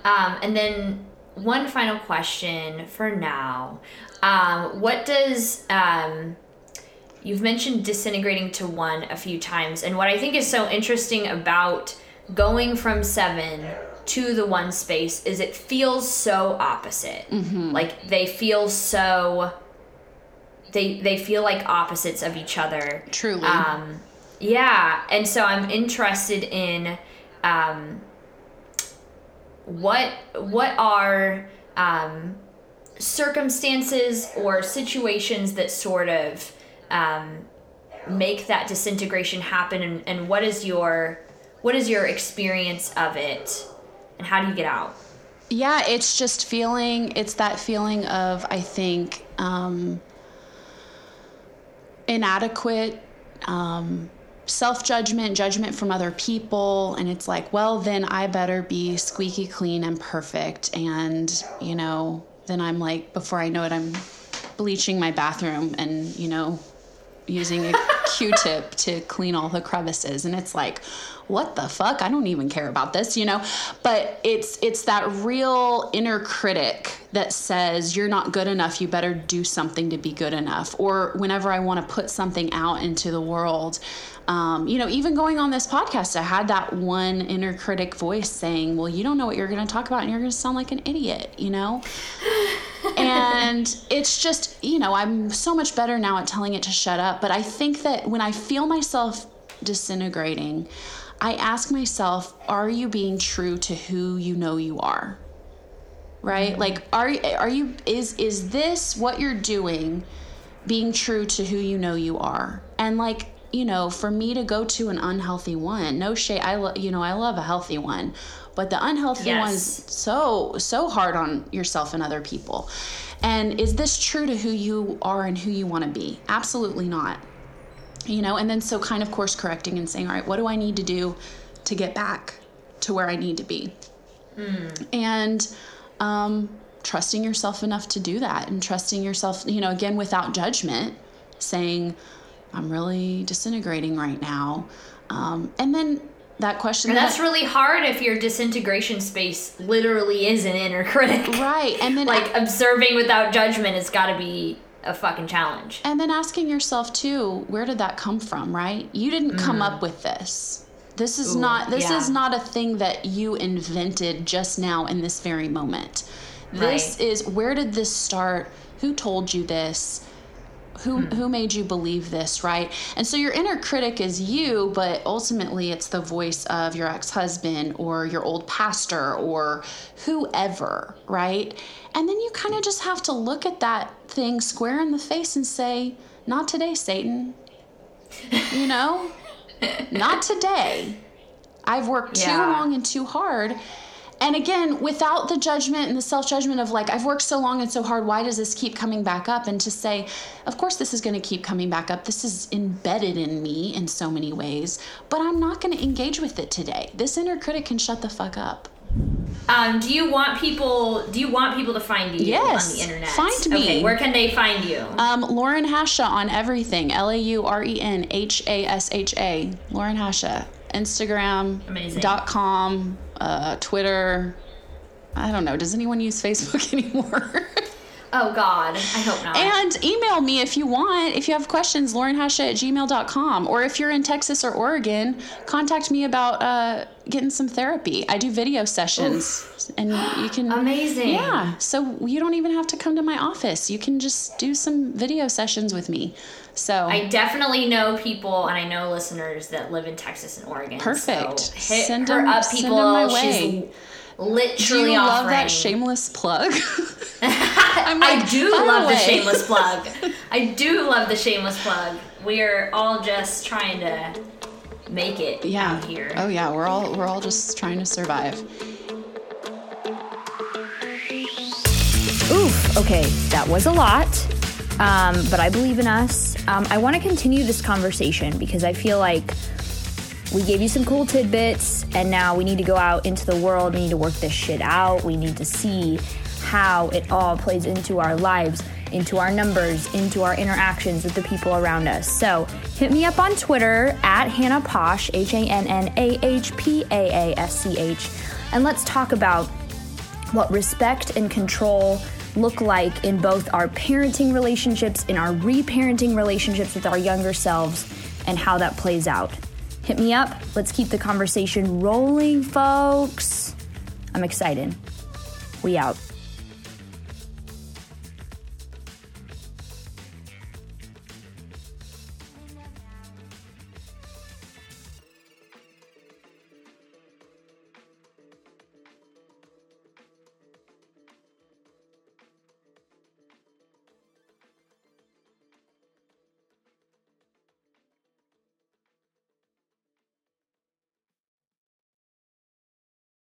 Um, and then one final question for now. Um, what does um, you've mentioned disintegrating to one a few times, and what I think is so interesting about going from seven to the one space is it feels so opposite. Like they feel so. They they feel like opposites of each other. Truly. Um, yeah, and so I'm interested in um, what what are um, circumstances or situations that sort of um, make that disintegration happen, and, and what is your what is your experience of it and how do you get out? Yeah, it's just feeling, it's that feeling of, I think, um, inadequate, um, self judgment, judgment from other people. And it's like, well, then I better be squeaky clean and perfect. And, you know, then I'm like, before I know it, I'm bleaching my bathroom and, you know, using a q-tip to clean all the crevices. And it's like what the fuck? I don't even care about this you know? But it's it's that real inner critic that says you're not good enough. You better do something to be good enough. Or whenever i want to put something out into the world um, you know even going on this podcast i had that one inner critic voice saying well you don't know what you're going to talk about and you're going to sound like an idiot you know and it's just you know i'm so much better now at telling it to shut up but i think that when i feel myself disintegrating I ask myself, are you being true to who you know you are? Right? Mm-hmm. Like are are you is is this what you're doing being true to who you know you are? And like, you know, for me to go to an unhealthy one, no shade, I love, you know, I love a healthy one, but the unhealthy yes. one's so so hard on yourself and other people. And is this true to who you are and who you want to be? Absolutely not you know and then so kind of course correcting and saying all right what do i need to do to get back to where i need to be mm. and um, trusting yourself enough to do that and trusting yourself you know again without judgment saying i'm really disintegrating right now um, and then that question and that's that, really hard if your disintegration space literally is an inner critic right and then like I, observing without judgment has got to be a fucking challenge. And then asking yourself too, where did that come from, right? You didn't mm. come up with this. This is Ooh, not this yeah. is not a thing that you invented just now in this very moment. This right. is where did this start? Who told you this? Who hmm. who made you believe this right? And so your inner critic is you but ultimately it's the voice of your ex-husband or your old pastor or whoever right? And then you kind of just have to look at that thing square in the face and say not today satan. You know? Not today. I've worked yeah. too long and too hard and again, without the judgment and the self judgment of like, I've worked so long and so hard, why does this keep coming back up? And to say, of course, this is going to keep coming back up. This is embedded in me in so many ways, but I'm not going to engage with it today. This inner critic can shut the fuck up. Um, do you want people? Do you want people to find you yes, on the internet? Find me. Okay, where can they find you? Um, Lauren Hasha on everything. L A U R E N H A S H A. Lauren Hasha. Instagram.com, uh, Twitter. I don't know. Does anyone use Facebook anymore? Oh God, I hope not. And email me if you want. If you have questions, laurenhasha at gmail.com. Or if you're in Texas or Oregon, contact me about uh, getting some therapy. I do video sessions. Oof. And you can. Amazing. Yeah. So you don't even have to come to my office. You can just do some video sessions with me. So I definitely know people and I know listeners that live in Texas and Oregon. Perfect. So hit send her them, up, people. Send them my way. She's literally do you love that shameless plug? like, I do love the shameless plug. I do love the shameless plug. We're all just trying to make it yeah. here. Oh yeah, we're all we're all just trying to survive. Oof. Okay, that was a lot. Um, but I believe in us. Um, I want to continue this conversation because I feel like we gave you some cool tidbits, and now we need to go out into the world. We need to work this shit out. We need to see how it all plays into our lives, into our numbers, into our interactions with the people around us. So hit me up on Twitter at Hannah Paasch, H A N N A H P A A S C H, and let's talk about what respect and control look like in both our parenting relationships, in our reparenting relationships with our younger selves, and how that plays out. Hit me up. Let's keep the conversation rolling, folks. I'm excited. We out.